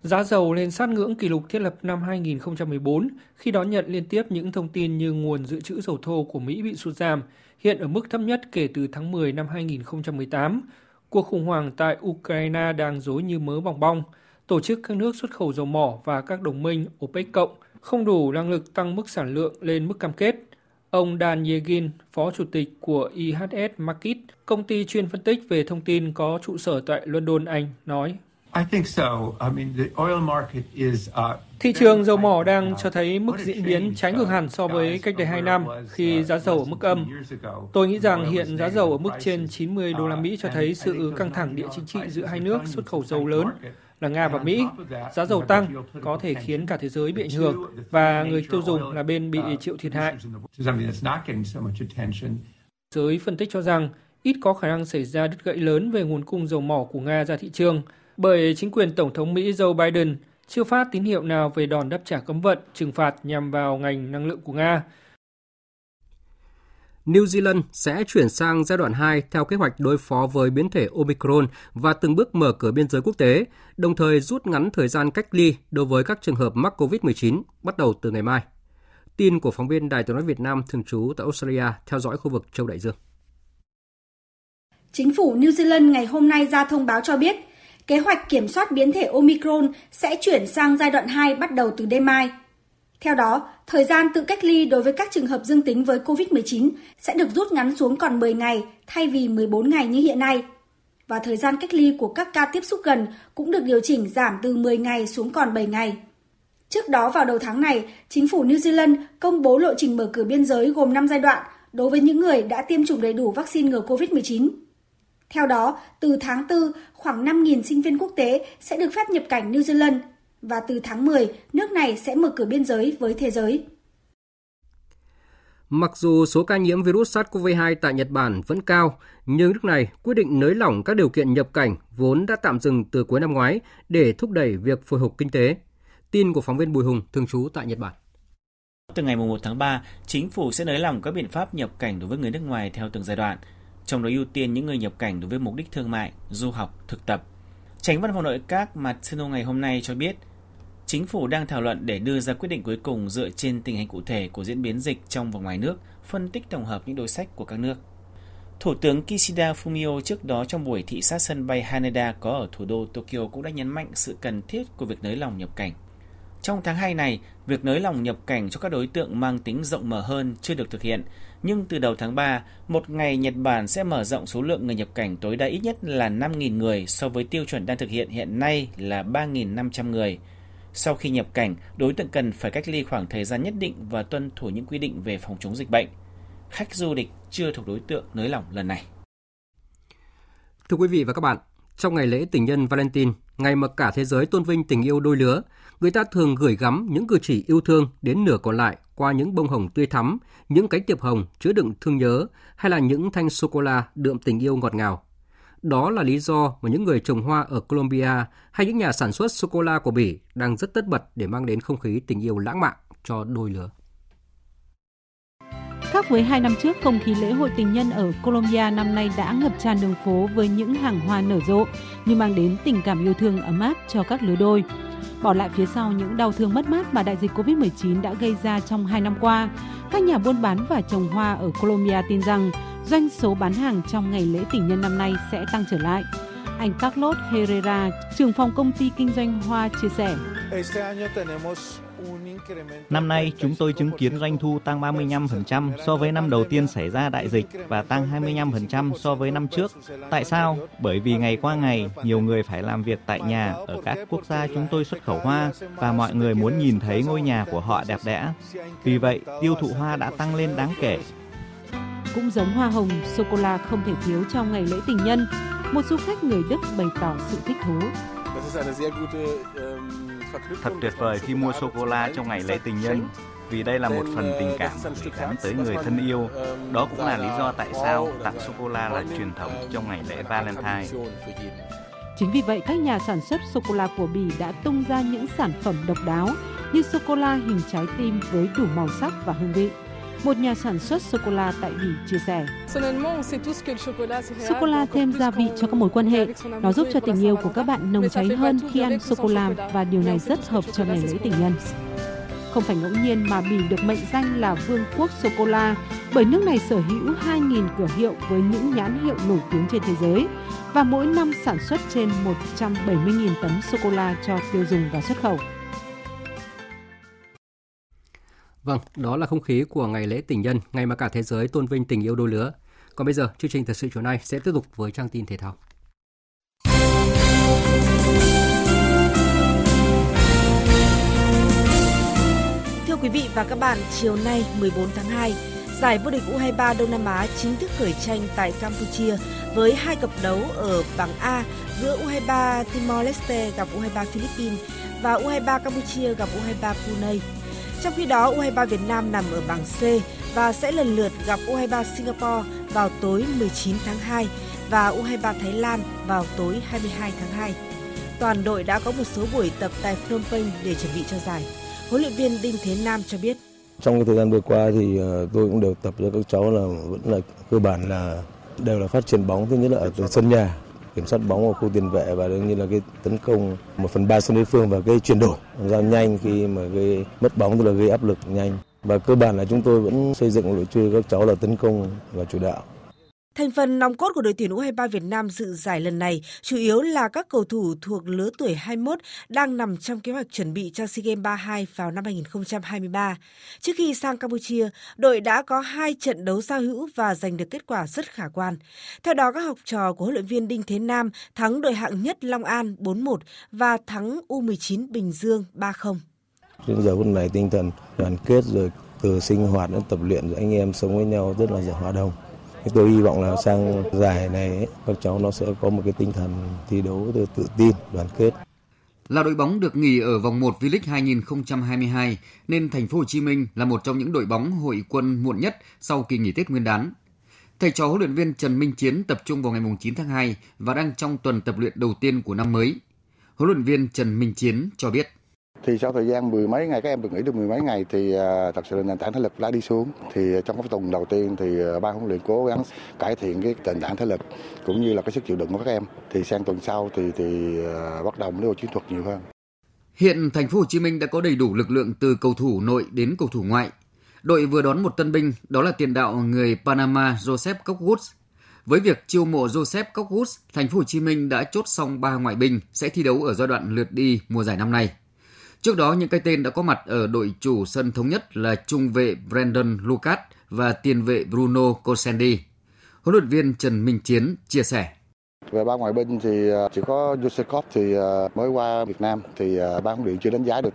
Giá dầu lên sát ngưỡng kỷ lục thiết lập năm 2014 khi đón nhận liên tiếp những thông tin như nguồn dự trữ dầu thô của Mỹ bị sụt giảm, hiện ở mức thấp nhất kể từ tháng 10 năm 2018. Cuộc khủng hoảng tại Ukraine đang dối như mớ bong bong. Tổ chức các nước xuất khẩu dầu mỏ và các đồng minh OPEC cộng không đủ năng lực tăng mức sản lượng lên mức cam kết – Ông Dan Yegin, Phó Chủ tịch của IHS Markit, công ty chuyên phân tích về thông tin có trụ sở tại London, Anh, nói. Thị trường dầu mỏ đang cho thấy mức diễn biến trái ngược hẳn so với cách đây 2 năm khi giá dầu ở mức âm. Tôi nghĩ rằng hiện giá dầu ở mức trên 90 đô la Mỹ cho thấy sự căng thẳng địa chính trị giữa hai nước xuất khẩu dầu lớn là Nga và Mỹ. Giá dầu tăng có thể khiến cả thế giới bị ảnh hưởng và người tiêu dùng là bên bị chịu thiệt hại. Giới phân tích cho rằng ít có khả năng xảy ra đứt gãy lớn về nguồn cung dầu mỏ của Nga ra thị trường, bởi chính quyền Tổng thống Mỹ Joe Biden chưa phát tín hiệu nào về đòn đáp trả cấm vận trừng phạt nhằm vào ngành năng lượng của Nga. New Zealand sẽ chuyển sang giai đoạn 2 theo kế hoạch đối phó với biến thể Omicron và từng bước mở cửa biên giới quốc tế, đồng thời rút ngắn thời gian cách ly đối với các trường hợp mắc COVID-19 bắt đầu từ ngày mai. Tin của phóng viên Đài tiếng nói Việt Nam thường trú tại Australia theo dõi khu vực châu Đại Dương. Chính phủ New Zealand ngày hôm nay ra thông báo cho biết, kế hoạch kiểm soát biến thể Omicron sẽ chuyển sang giai đoạn 2 bắt đầu từ đêm mai. Theo đó, thời gian tự cách ly đối với các trường hợp dương tính với COVID-19 sẽ được rút ngắn xuống còn 10 ngày thay vì 14 ngày như hiện nay. Và thời gian cách ly của các ca tiếp xúc gần cũng được điều chỉnh giảm từ 10 ngày xuống còn 7 ngày. Trước đó vào đầu tháng này, chính phủ New Zealand công bố lộ trình mở cửa biên giới gồm 5 giai đoạn đối với những người đã tiêm chủng đầy đủ vaccine ngừa COVID-19. Theo đó, từ tháng 4, khoảng 5.000 sinh viên quốc tế sẽ được phép nhập cảnh New Zealand và từ tháng 10, nước này sẽ mở cửa biên giới với thế giới. Mặc dù số ca nhiễm virus SARS-CoV-2 tại Nhật Bản vẫn cao, nhưng nước này quyết định nới lỏng các điều kiện nhập cảnh vốn đã tạm dừng từ cuối năm ngoái để thúc đẩy việc hồi phục kinh tế. Tin của phóng viên Bùi Hùng, thường trú tại Nhật Bản. Từ ngày 1 tháng 3, chính phủ sẽ nới lỏng các biện pháp nhập cảnh đối với người nước ngoài theo từng giai đoạn, trong đó ưu tiên những người nhập cảnh đối với mục đích thương mại, du học, thực tập. Tránh văn phòng nội các Matsuno ngày hôm nay cho biết, chính phủ đang thảo luận để đưa ra quyết định cuối cùng dựa trên tình hình cụ thể của diễn biến dịch trong và ngoài nước, phân tích tổng hợp những đối sách của các nước. Thủ tướng Kishida Fumio trước đó trong buổi thị sát sân bay Haneda có ở thủ đô Tokyo cũng đã nhấn mạnh sự cần thiết của việc nới lỏng nhập cảnh. Trong tháng 2 này, việc nới lỏng nhập cảnh cho các đối tượng mang tính rộng mở hơn chưa được thực hiện, nhưng từ đầu tháng 3, một ngày Nhật Bản sẽ mở rộng số lượng người nhập cảnh tối đa ít nhất là 5.000 người so với tiêu chuẩn đang thực hiện hiện nay là 3.500 người. Sau khi nhập cảnh, đối tượng cần phải cách ly khoảng thời gian nhất định và tuân thủ những quy định về phòng chống dịch bệnh. Khách du lịch chưa thuộc đối tượng nới lỏng lần này. Thưa quý vị và các bạn, trong ngày lễ tình nhân Valentine, ngày mà cả thế giới tôn vinh tình yêu đôi lứa, người ta thường gửi gắm những cử chỉ yêu thương đến nửa còn lại qua những bông hồng tươi thắm, những cánh tiệp hồng chứa đựng thương nhớ hay là những thanh sô cô la đượm tình yêu ngọt ngào. Đó là lý do mà những người trồng hoa ở Colombia hay những nhà sản xuất sô cô la của Bỉ đang rất tất bật để mang đến không khí tình yêu lãng mạn cho đôi lứa. Khác với hai năm trước, không khí lễ hội tình nhân ở Colombia năm nay đã ngập tràn đường phố với những hàng hoa nở rộ như mang đến tình cảm yêu thương ấm áp cho các lứa đôi. Bỏ lại phía sau những đau thương mất mát mà đại dịch Covid-19 đã gây ra trong hai năm qua, các nhà buôn bán và trồng hoa ở Colombia tin rằng doanh số bán hàng trong ngày lễ tình nhân năm nay sẽ tăng trở lại. Anh Carlos Herrera, trưởng phòng công ty kinh doanh hoa chia sẻ. Năm nay, chúng tôi chứng kiến doanh thu tăng 35% so với năm đầu tiên xảy ra đại dịch và tăng 25% so với năm trước. Tại sao? Bởi vì ngày qua ngày, nhiều người phải làm việc tại nhà ở các quốc gia chúng tôi xuất khẩu hoa và mọi người muốn nhìn thấy ngôi nhà của họ đẹp đẽ. Vì vậy, tiêu thụ hoa đã tăng lên đáng kể. Cũng giống hoa hồng, sô-cô-la không thể thiếu trong ngày lễ tình nhân. Một du khách người Đức bày tỏ sự thích thú. Thật tuyệt vời khi mua sô cô la trong ngày lễ tình nhân vì đây là một phần tình cảm gửi gắm tới người thân yêu. Đó cũng là lý do tại sao tặng sô cô la là truyền thống trong ngày lễ Valentine. Chính vì vậy, các nhà sản xuất sô cô la của Bỉ đã tung ra những sản phẩm độc đáo như sô cô la hình trái tim với đủ màu sắc và hương vị. Một nhà sản xuất sô cô la tại Bỉ chia sẻ. Sô cô la thêm gia vị cho các mối quan hệ. Nó giúp cho tình yêu của các bạn nồng cháy hơn khi ăn sô cô la và điều này rất hợp cho ngày lễ tình nhân. Không phải ngẫu nhiên mà Bỉ được mệnh danh là vương quốc sô cô la bởi nước này sở hữu 2.000 cửa hiệu với những nhãn hiệu nổi tiếng trên thế giới và mỗi năm sản xuất trên 170.000 tấn sô cô la cho tiêu dùng và xuất khẩu. Vâng, đó là không khí của ngày lễ tình nhân, ngày mà cả thế giới tôn vinh tình yêu đôi lứa. Còn bây giờ, chương trình thật sự chiều nay sẽ tiếp tục với trang tin thể thao. Thưa quý vị và các bạn, chiều nay 14 tháng 2, giải vô địch U23 Đông Nam Á chính thức khởi tranh tại Campuchia với hai cặp đấu ở bảng A giữa U23 Timor Leste gặp U23 Philippines và U23 Campuchia gặp U23 Brunei. Trong khi đó, U23 Việt Nam nằm ở bảng C và sẽ lần lượt gặp U23 Singapore vào tối 19 tháng 2 và U23 Thái Lan vào tối 22 tháng 2. Toàn đội đã có một số buổi tập tại Phnom Penh để chuẩn bị cho giải. Huấn luyện viên Đinh Thế Nam cho biết. Trong cái thời gian vừa qua thì ờ, tôi cũng đều tập cho các cháu là vẫn là cơ bản là đều là phát triển bóng thứ nhất là ở sân nhà kiểm soát bóng ở khu tiền vệ và đương nhiên là cái tấn công một phần ba sân đối phương và cái chuyển đổi. Làm sao nhanh khi mà gây mất bóng tức là gây áp lực nhanh. Và cơ bản là chúng tôi vẫn xây dựng đội chơi các cháu là tấn công và chủ đạo. Thành phần nòng cốt của đội tuyển U23 Việt Nam dự giải lần này chủ yếu là các cầu thủ thuộc lứa tuổi 21 đang nằm trong kế hoạch chuẩn bị cho SEA Games 32 vào năm 2023. Trước khi sang Campuchia, đội đã có hai trận đấu giao hữu và giành được kết quả rất khả quan. Theo đó, các học trò của huấn luyện viên Đinh Thế Nam thắng đội hạng nhất Long An 4-1 và thắng U19 Bình Dương 3-0. Đến giờ phút này tinh thần đoàn kết rồi từ sinh hoạt đến tập luyện rồi anh em sống với nhau rất là hòa đồng tôi hy vọng là sang giải này các cháu nó sẽ có một cái tinh thần thi đấu tự tin, đoàn kết. Là đội bóng được nghỉ ở vòng 1 V-League 2022 nên Thành phố Hồ Chí Minh là một trong những đội bóng hội quân muộn nhất sau kỳ nghỉ Tết Nguyên đán. Thầy trò huấn luyện viên Trần Minh Chiến tập trung vào ngày 9 tháng 2 và đang trong tuần tập luyện đầu tiên của năm mới. Huấn luyện viên Trần Minh Chiến cho biết thì sau thời gian mười mấy ngày các em được nghỉ được mười mấy ngày thì à, thật sự là nền tảng thể lực đã đi xuống thì à, trong cái tuần đầu tiên thì à, ban huấn luyện cố gắng cải thiện cái nền tảng thể lực cũng như là cái sức chịu đựng của các em thì sang tuần sau thì thì bắt đầu mới chiến thuật nhiều hơn Hiện thành phố Hồ Chí Minh đã có đầy đủ lực lượng từ cầu thủ nội đến cầu thủ ngoại. Đội vừa đón một tân binh, đó là tiền đạo người Panama Joseph Cockwood. Với việc chiêu mộ Joseph Cockwood, thành phố Hồ Chí Minh đã chốt xong ba ngoại binh sẽ thi đấu ở giai đoạn lượt đi mùa giải năm nay. Trước đó, những cái tên đã có mặt ở đội chủ sân thống nhất là trung vệ Brandon Lucas và tiền vệ Bruno Cosendi. Huấn luyện viên Trần Minh Chiến chia sẻ. Về ba ngoại binh thì à, chỉ có Yusikov thì à, mới qua Việt Nam thì à, ban huấn luyện chưa đánh giá được.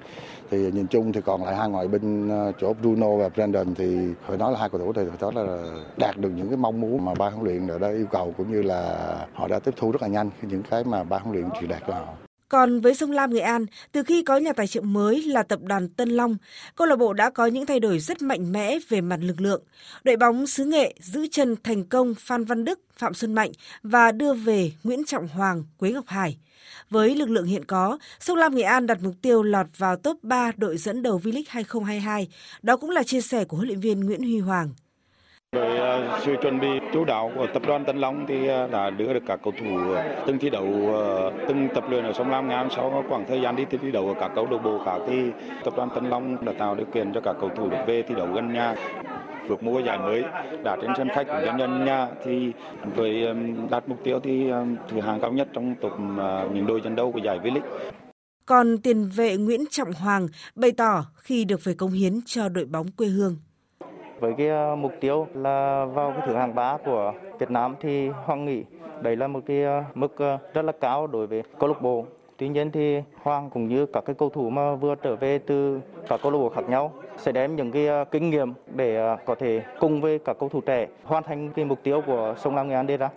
Thì nhìn chung thì còn lại hai ngoại binh chỗ Bruno và Brandon thì phải nói là hai cầu thủ thì đó là đạt được những cái mong muốn mà ban huấn luyện đã yêu cầu cũng như là họ đã tiếp thu rất là nhanh những cái mà ban huấn luyện truyền đạt cho họ. Còn với sông Lam Nghệ An, từ khi có nhà tài trợ mới là tập đoàn Tân Long, câu lạc bộ đã có những thay đổi rất mạnh mẽ về mặt lực lượng. Đội bóng xứ Nghệ giữ chân thành công Phan Văn Đức, Phạm Xuân Mạnh và đưa về Nguyễn Trọng Hoàng, Quế Ngọc Hải. Với lực lượng hiện có, Sông Lam Nghệ An đặt mục tiêu lọt vào top 3 đội dẫn đầu V-League 2022. Đó cũng là chia sẻ của huấn luyện viên Nguyễn Huy Hoàng. Với ờ, sự chuẩn bị chú đáo của tập đoàn Tân Long thì ờ, đã đưa được các cầu thủ ờ, từng thi đấu từng tập luyện ở sông Lam Ngang sau khoảng thời gian đi thi đấu ở các câu lạc bộ khác thì tập đoàn Tân Long đã tạo điều kiện cho các cầu thủ được về thi đấu gần nhà, vượt mua giải mới, đã trên sân khách của nhân dân nhà thì với đạt mục tiêu thì thứ hạng cao nhất trong top những đôi trận đấu của giải V-League. Còn tiền vệ Nguyễn Trọng Hoàng bày tỏ khi được về công hiến cho đội bóng quê hương với cái ờ, mục tiêu là vào cái thứ hạng ba của Việt Nam thì Hoàng nghĩ đấy là một cái ờ, mức ờ, rất là cao đối với câu lạc bộ. Tuy nhiên thì Hoàng cũng như các cái cầu thủ mà vừa trở về từ các câu lạc bộ khác nhau sẽ đem những cái kinh nghiệm để có thể cùng với các cầu thủ trẻ hoàn thành cái mục tiêu của Sông Lam Nghệ An đề ra.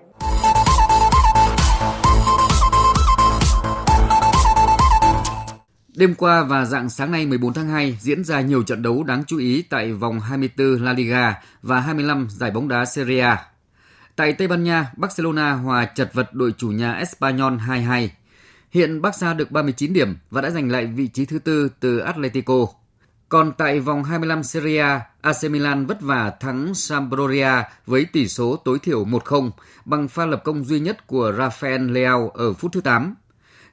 Đêm qua và dạng sáng nay 14 tháng 2 diễn ra nhiều trận đấu đáng chú ý tại vòng 24 La Liga và 25 giải bóng đá Serie A. Tại Tây Ban Nha, Barcelona hòa chật vật đội chủ nhà Espanyol 2-2. Hiện Barca được 39 điểm và đã giành lại vị trí thứ tư từ Atletico. Còn tại vòng 25 Serie A, AC Milan vất vả thắng Sampdoria với tỷ số tối thiểu 1-0 bằng pha lập công duy nhất của Rafael Leao ở phút thứ 8.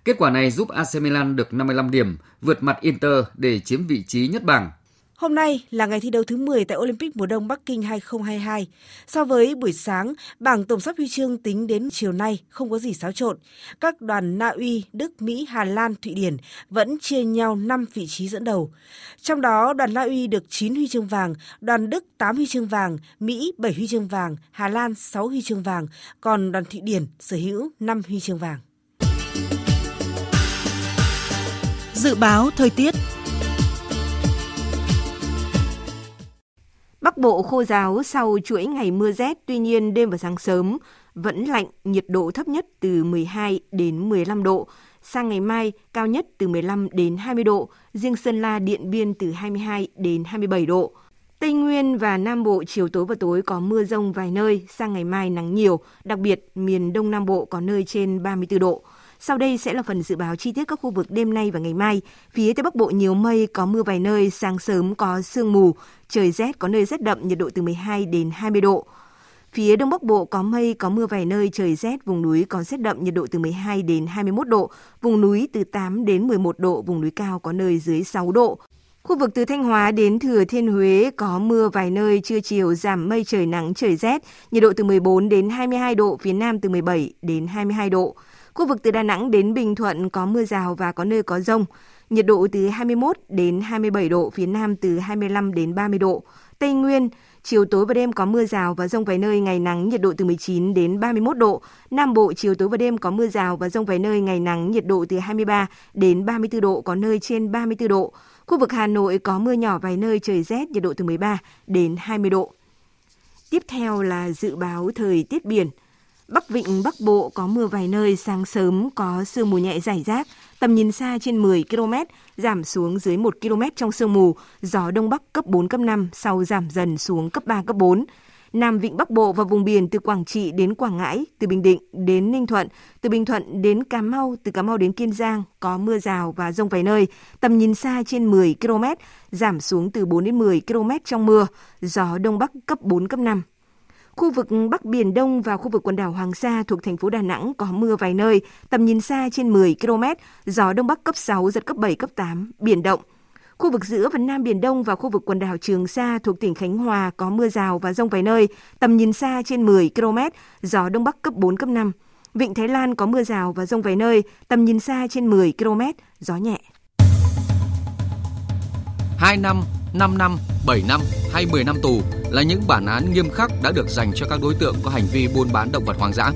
Kết quả này giúp AC Milan được 55 điểm, vượt mặt Inter để chiếm vị trí nhất bảng. Hôm nay là ngày thi đấu thứ 10 tại Olympic mùa đông Bắc Kinh 2022. So với buổi sáng, bảng tổng sắp huy chương tính đến chiều nay không có gì xáo trộn. Các đoàn Na Uy, Đức, Mỹ, Hà Lan, Thụy Điển vẫn chia nhau 5 vị trí dẫn đầu. Trong đó, đoàn Na Uy được 9 huy chương vàng, đoàn Đức 8 huy chương vàng, Mỹ 7 huy chương vàng, Hà Lan 6 huy chương vàng, còn đoàn Thụy Điển sở hữu 5 huy chương vàng. Dự báo thời tiết Bắc Bộ khô giáo sau chuỗi ngày mưa rét, tuy nhiên đêm và sáng sớm vẫn lạnh, nhiệt độ thấp nhất từ 12 đến 15 độ. Sang ngày mai, cao nhất từ 15 đến 20 độ, riêng Sơn La, Điện Biên từ 22 đến 27 độ. Tây Nguyên và Nam Bộ chiều tối và tối có mưa rông vài nơi, sang ngày mai nắng nhiều, đặc biệt miền Đông Nam Bộ có nơi trên 34 độ. Sau đây sẽ là phần dự báo chi tiết các khu vực đêm nay và ngày mai. Phía Tây Bắc Bộ nhiều mây, có mưa vài nơi, sáng sớm có sương mù, trời rét, có nơi rét đậm, nhiệt độ từ 12 đến 20 độ. Phía Đông Bắc Bộ có mây, có mưa vài nơi, trời rét, vùng núi có rét đậm, nhiệt độ từ 12 đến 21 độ, vùng núi từ 8 đến 11 độ, vùng núi cao có nơi dưới 6 độ. Khu vực từ Thanh Hóa đến Thừa Thiên Huế có mưa vài nơi, trưa chiều giảm mây trời nắng trời rét, nhiệt độ từ 14 đến 22 độ, phía Nam từ 17 đến 22 độ. Khu vực từ Đà Nẵng đến Bình Thuận có mưa rào và có nơi có rông, nhiệt độ từ 21 đến 27 độ, phía Nam từ 25 đến 30 độ. Tây Nguyên, chiều tối và đêm có mưa rào và rông vài nơi, ngày nắng, nhiệt độ từ 19 đến 31 độ. Nam Bộ, chiều tối và đêm có mưa rào và rông vài nơi, ngày nắng, nhiệt độ từ 23 đến 34 độ, có nơi trên 34 độ. Khu vực Hà Nội có mưa nhỏ vài nơi, trời rét, nhiệt độ từ 13 đến 20 độ. Tiếp theo là dự báo thời tiết biển. Bắc Vịnh Bắc Bộ có mưa vài nơi, sáng sớm có sương mù nhẹ rải rác, tầm nhìn xa trên 10 km, giảm xuống dưới 1 km trong sương mù, gió Đông Bắc cấp 4, cấp 5, sau giảm dần xuống cấp 3, cấp 4. Nam Vịnh Bắc Bộ và vùng biển từ Quảng Trị đến Quảng Ngãi, từ Bình Định đến Ninh Thuận, từ Bình Thuận đến Cà Mau, từ Cà Mau đến Kiên Giang có mưa rào và rông vài nơi, tầm nhìn xa trên 10 km, giảm xuống từ 4 đến 10 km trong mưa, gió Đông Bắc cấp 4, cấp 5. Khu vực Bắc Biển Đông và khu vực quần đảo Hoàng Sa thuộc thành phố Đà Nẵng có mưa vài nơi, tầm nhìn xa trên 10 km, gió Đông Bắc cấp 6, giật cấp 7, cấp 8, biển động. Khu vực giữa và Nam Biển Đông và khu vực quần đảo Trường Sa thuộc tỉnh Khánh Hòa có mưa rào và rông vài nơi, tầm nhìn xa trên 10 km, gió Đông Bắc cấp 4, cấp 5. Vịnh Thái Lan có mưa rào và rông vài nơi, tầm nhìn xa trên 10 km, gió nhẹ. 2 năm, 5 năm, 7 năm hay 10 năm tù là những bản án nghiêm khắc đã được dành cho các đối tượng có hành vi buôn bán động vật hoang dã.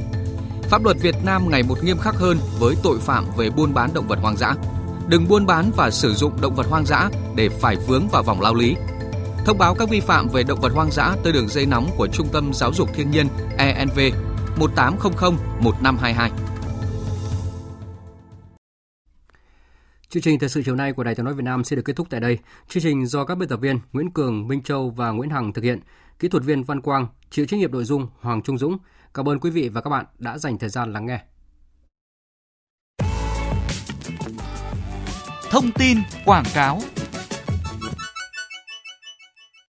Pháp luật Việt Nam ngày một nghiêm khắc hơn với tội phạm về buôn bán động vật hoang dã. Đừng buôn bán và sử dụng động vật hoang dã để phải vướng vào vòng lao lý. Thông báo các vi phạm về động vật hoang dã tới đường dây nóng của Trung tâm Giáo dục Thiên nhiên ENV 1800 1522. Chương trình thời sự chiều nay của Đài Tiếng nói Việt Nam sẽ được kết thúc tại đây. Chương trình do các biên tập viên Nguyễn Cường, Minh Châu và Nguyễn Hằng thực hiện. Kỹ thuật viên Văn Quang, chịu trách nhiệm nội dung Hoàng Trung Dũng. Cảm ơn quý vị và các bạn đã dành thời gian lắng nghe. Thông tin quảng cáo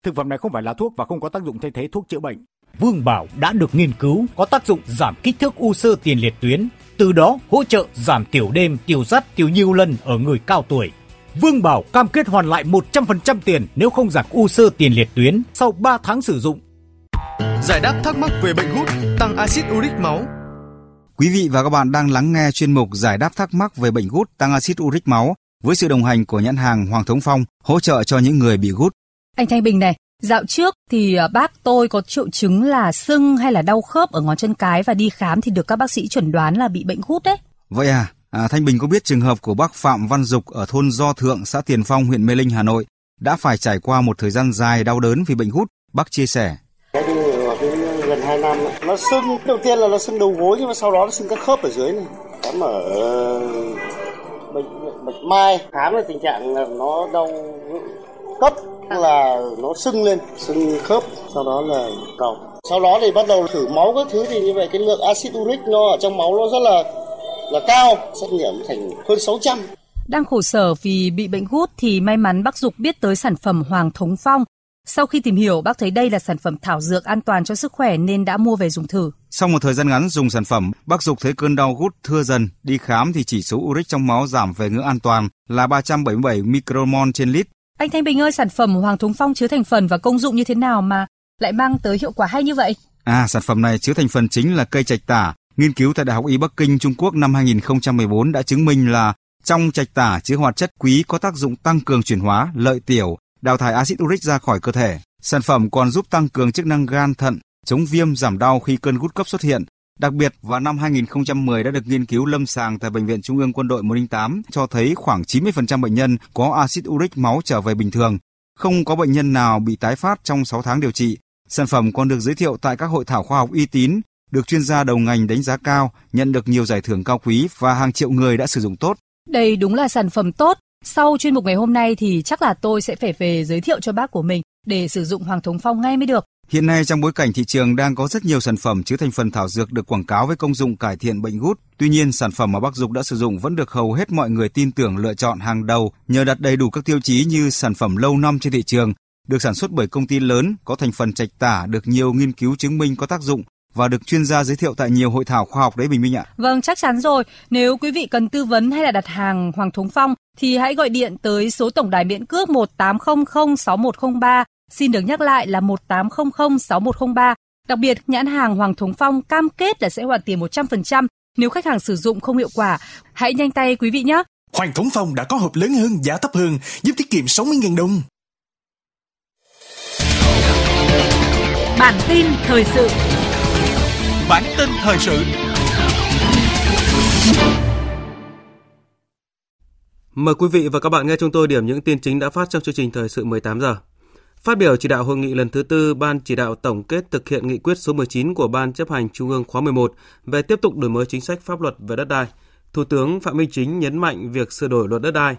Thực phẩm này không phải là thuốc và không có tác dụng thay thế thuốc chữa bệnh. Vương Bảo đã được nghiên cứu có tác dụng giảm kích thước u sơ tiền liệt tuyến, từ đó hỗ trợ giảm tiểu đêm, tiểu dắt, tiểu nhiều lần ở người cao tuổi. Vương Bảo cam kết hoàn lại 100% tiền nếu không giảm u sơ tiền liệt tuyến sau 3 tháng sử dụng. Giải đáp thắc mắc về bệnh gút, tăng axit uric máu. Quý vị và các bạn đang lắng nghe chuyên mục Giải đáp thắc mắc về bệnh gút, tăng axit uric máu với sự đồng hành của nhãn hàng Hoàng Thống Phong hỗ trợ cho những người bị gút. Anh Thanh Bình này, Dạo trước thì à, bác tôi có triệu chứng là sưng hay là đau khớp ở ngón chân cái và đi khám thì được các bác sĩ chuẩn đoán là bị bệnh gút đấy. Vậy à, à Thanh Bình có biết trường hợp của bác Phạm Văn Dục ở thôn Do Thượng, xã Tiền Phong, huyện Mê Linh, Hà Nội đã phải trải qua một thời gian dài đau đớn vì bệnh gút. Bác chia sẻ. Cái đi gần 2 năm, nó sưng, đầu tiên là nó sưng đầu gối nhưng mà sau đó nó sưng các khớp ở dưới này. Khám ở bệnh, bệnh mai, khám là tình trạng là nó đau cấp là nó sưng lên sưng khớp sau đó là cầu sau đó thì bắt đầu thử máu các thứ thì như vậy cái lượng axit uric nó ở trong máu nó rất là là cao xét nghiệm thành hơn 600 đang khổ sở vì bị bệnh gút thì may mắn bác Dục biết tới sản phẩm Hoàng Thống Phong. Sau khi tìm hiểu, bác thấy đây là sản phẩm thảo dược an toàn cho sức khỏe nên đã mua về dùng thử. Sau một thời gian ngắn dùng sản phẩm, bác Dục thấy cơn đau gút thưa dần. Đi khám thì chỉ số uric trong máu giảm về ngưỡng an toàn là 377 micromol trên lít. Anh Thanh Bình ơi, sản phẩm Hoàng Thúng Phong chứa thành phần và công dụng như thế nào mà lại mang tới hiệu quả hay như vậy? À, sản phẩm này chứa thành phần chính là cây trạch tả. Nghiên cứu tại Đại học Y Bắc Kinh, Trung Quốc năm 2014 đã chứng minh là trong trạch tả chứa hoạt chất quý có tác dụng tăng cường chuyển hóa, lợi tiểu, đào thải axit uric ra khỏi cơ thể. Sản phẩm còn giúp tăng cường chức năng gan thận, chống viêm giảm đau khi cơn gút cấp xuất hiện, Đặc biệt, vào năm 2010 đã được nghiên cứu lâm sàng tại Bệnh viện Trung ương Quân đội 108 cho thấy khoảng 90% bệnh nhân có axit uric máu trở về bình thường. không có bệnh nhân nào bị tái phát trong 6 tháng điều trị. Sản phẩm còn được giới thiệu tại các hội thảo khoa học uy tín, được chuyên gia đầu ngành đánh giá cao, nhận được nhiều giải thưởng cao quý và hàng triệu người đã sử dụng tốt. Đây đúng là sản phẩm tốt. Sau chuyên mục ngày hôm nay thì chắc là tôi sẽ phải về giới thiệu cho bác của mình để sử dụng Hoàng Thống Phong ngay mới được. Hiện nay trong bối cảnh thị trường đang có rất nhiều sản phẩm chứa thành phần thảo dược được quảng cáo với công dụng cải thiện bệnh gút. Tuy nhiên, sản phẩm mà bác Dục đã sử dụng vẫn được hầu hết mọi người tin tưởng lựa chọn hàng đầu nhờ đặt đầy đủ các tiêu chí như sản phẩm lâu năm trên thị trường, được sản xuất bởi công ty lớn, có thành phần trạch tả, được nhiều nghiên cứu chứng minh có tác dụng và được chuyên gia giới thiệu tại nhiều hội thảo khoa học đấy Bình Minh ạ. Vâng, chắc chắn rồi. Nếu quý vị cần tư vấn hay là đặt hàng Hoàng Thống Phong thì hãy gọi điện tới số tổng đài miễn cước 1800 6103 Xin được nhắc lại là 1800 6103. Đặc biệt, nhãn hàng Hoàng Thống Phong cam kết là sẽ hoàn tiền 100% nếu khách hàng sử dụng không hiệu quả. Hãy nhanh tay quý vị nhé. Hoàng Thống Phong đã có hộp lớn hơn, giá thấp hơn, giúp tiết kiệm 60.000 đồng. Bản tin thời sự Bản tin thời sự Mời quý vị và các bạn nghe chúng tôi điểm những tin chính đã phát trong chương trình thời sự 18 giờ. Phát biểu chỉ đạo hội nghị lần thứ tư, Ban chỉ đạo tổng kết thực hiện nghị quyết số 19 của Ban chấp hành Trung ương khóa 11 về tiếp tục đổi mới chính sách pháp luật về đất đai, Thủ tướng Phạm Minh Chính nhấn mạnh việc sửa đổi luật đất đai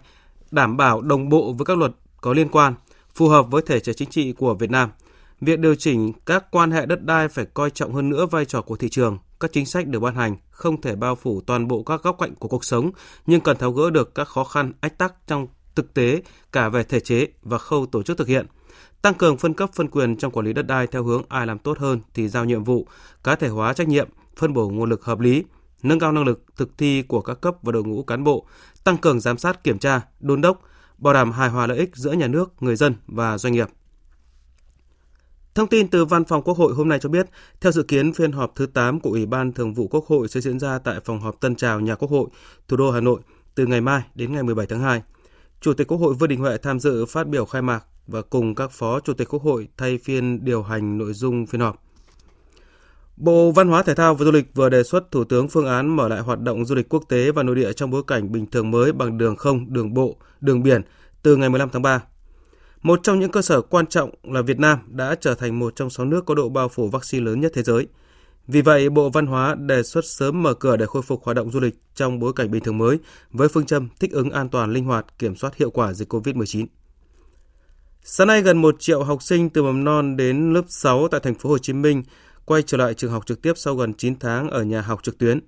đảm bảo đồng bộ với các luật có liên quan, phù hợp với thể chế chính trị của Việt Nam. Việc điều chỉnh các quan hệ đất đai phải coi trọng hơn nữa vai trò của thị trường, các chính sách được ban hành không thể bao phủ toàn bộ các góc cạnh của cuộc sống, nhưng cần tháo gỡ được các khó khăn, ách tắc trong thực tế cả về thể chế và khâu tổ chức thực hiện – tăng cường phân cấp phân quyền trong quản lý đất đai theo hướng ai làm tốt hơn thì giao nhiệm vụ, cá thể hóa trách nhiệm, phân bổ nguồn lực hợp lý, nâng cao năng lực thực thi của các cấp và đội ngũ cán bộ, tăng cường giám sát kiểm tra, đôn đốc, bảo đảm hài hòa lợi ích giữa nhà nước, người dân và doanh nghiệp. Thông tin từ Văn phòng Quốc hội hôm nay cho biết, theo dự kiến phiên họp thứ 8 của Ủy ban Thường vụ Quốc hội sẽ diễn ra tại phòng họp Tân Trào, nhà Quốc hội, thủ đô Hà Nội từ ngày mai đến ngày 17 tháng 2. Chủ tịch Quốc hội Vương Đình Huệ tham dự phát biểu khai mạc và cùng các phó chủ tịch Quốc hội thay phiên điều hành nội dung phiên họp. Bộ Văn hóa Thể thao và Du lịch vừa đề xuất Thủ tướng phương án mở lại hoạt động du lịch quốc tế và nội địa trong bối cảnh bình thường mới bằng đường không, đường bộ, đường biển từ ngày 15 tháng 3. Một trong những cơ sở quan trọng là Việt Nam đã trở thành một trong sáu nước có độ bao phủ vaccine lớn nhất thế giới. Vì vậy, Bộ Văn hóa đề xuất sớm mở cửa để khôi phục hoạt động du lịch trong bối cảnh bình thường mới với phương châm thích ứng an toàn, linh hoạt, kiểm soát hiệu quả dịch COVID-19. Sáng nay gần 1 triệu học sinh từ mầm non đến lớp 6 tại thành phố Hồ Chí Minh quay trở lại trường học trực tiếp sau gần 9 tháng ở nhà học trực tuyến.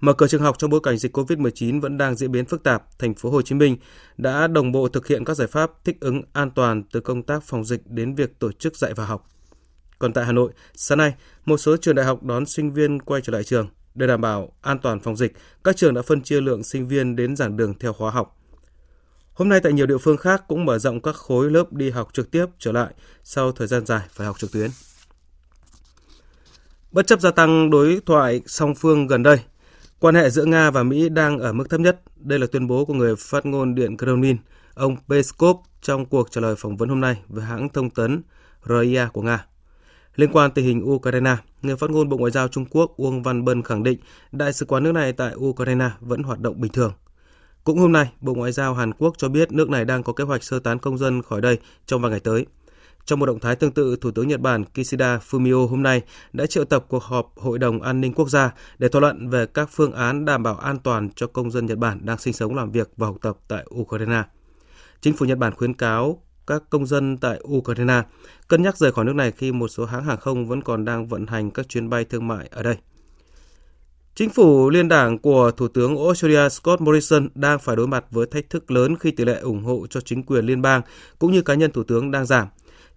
Mở cửa trường học trong bối cảnh dịch COVID-19 vẫn đang diễn biến phức tạp, thành phố Hồ Chí Minh đã đồng bộ thực hiện các giải pháp thích ứng an toàn từ công tác phòng dịch đến việc tổ chức dạy và học. Còn tại Hà Nội, sáng nay, một số trường đại học đón sinh viên quay trở lại trường. Để đảm bảo an toàn phòng dịch, các trường đã phân chia lượng sinh viên đến giảng đường theo khóa học. Hôm nay tại nhiều địa phương khác cũng mở rộng các khối lớp đi học trực tiếp trở lại sau thời gian dài phải học trực tuyến. Bất chấp gia tăng đối thoại song phương gần đây, quan hệ giữa Nga và Mỹ đang ở mức thấp nhất. Đây là tuyên bố của người phát ngôn Điện Kremlin, ông Peskov trong cuộc trả lời phỏng vấn hôm nay với hãng thông tấn RIA của Nga. Liên quan tình hình Ukraine, người phát ngôn Bộ Ngoại giao Trung Quốc Uông Văn Bân khẳng định đại sứ quán nước này tại Ukraine vẫn hoạt động bình thường. Cũng hôm nay, Bộ Ngoại giao Hàn Quốc cho biết nước này đang có kế hoạch sơ tán công dân khỏi đây trong vài ngày tới. Trong một động thái tương tự, Thủ tướng Nhật Bản Kishida Fumio hôm nay đã triệu tập cuộc họp Hội đồng An ninh Quốc gia để thảo luận về các phương án đảm bảo an toàn cho công dân Nhật Bản đang sinh sống làm việc và học tập tại Ukraine. Chính phủ Nhật Bản khuyến cáo các công dân tại Ukraine cân nhắc rời khỏi nước này khi một số hãng hàng không vẫn còn đang vận hành các chuyến bay thương mại ở đây. Chính phủ liên đảng của Thủ tướng Australia Scott Morrison đang phải đối mặt với thách thức lớn khi tỷ lệ ủng hộ cho chính quyền liên bang cũng như cá nhân Thủ tướng đang giảm.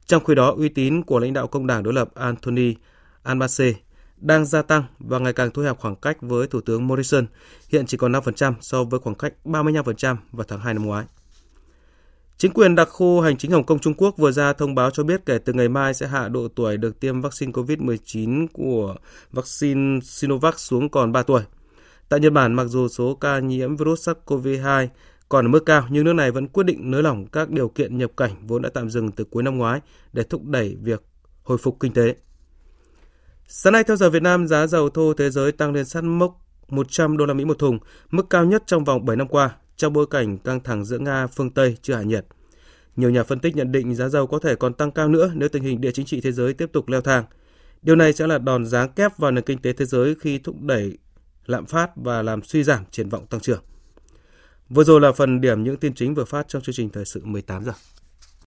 Trong khi đó, uy tín của lãnh đạo công đảng đối lập Anthony Albanese đang gia tăng và ngày càng thu hẹp khoảng cách với Thủ tướng Morrison, hiện chỉ còn 5% so với khoảng cách 35% vào tháng 2 năm ngoái. Chính quyền đặc khu hành chính Hồng Kông Trung Quốc vừa ra thông báo cho biết kể từ ngày mai sẽ hạ độ tuổi được tiêm vaccine COVID-19 của vaccine Sinovac xuống còn 3 tuổi. Tại Nhật Bản, mặc dù số ca nhiễm virus SARS-CoV-2 còn ở mức cao, nhưng nước này vẫn quyết định nới lỏng các điều kiện nhập cảnh vốn đã tạm dừng từ cuối năm ngoái để thúc đẩy việc hồi phục kinh tế. Sáng nay theo giờ Việt Nam, giá dầu thô thế giới tăng lên sát mốc 100 đô la Mỹ một thùng, mức cao nhất trong vòng 7 năm qua, trong bối cảnh căng thẳng giữa Nga, phương Tây chưa hạ nhiệt. Nhiều nhà phân tích nhận định giá dầu có thể còn tăng cao nữa nếu tình hình địa chính trị thế giới tiếp tục leo thang. Điều này sẽ là đòn giáng kép vào nền kinh tế thế giới khi thúc đẩy lạm phát và làm suy giảm triển vọng tăng trưởng. Vừa rồi là phần điểm những tin chính vừa phát trong chương trình thời sự 18 giờ.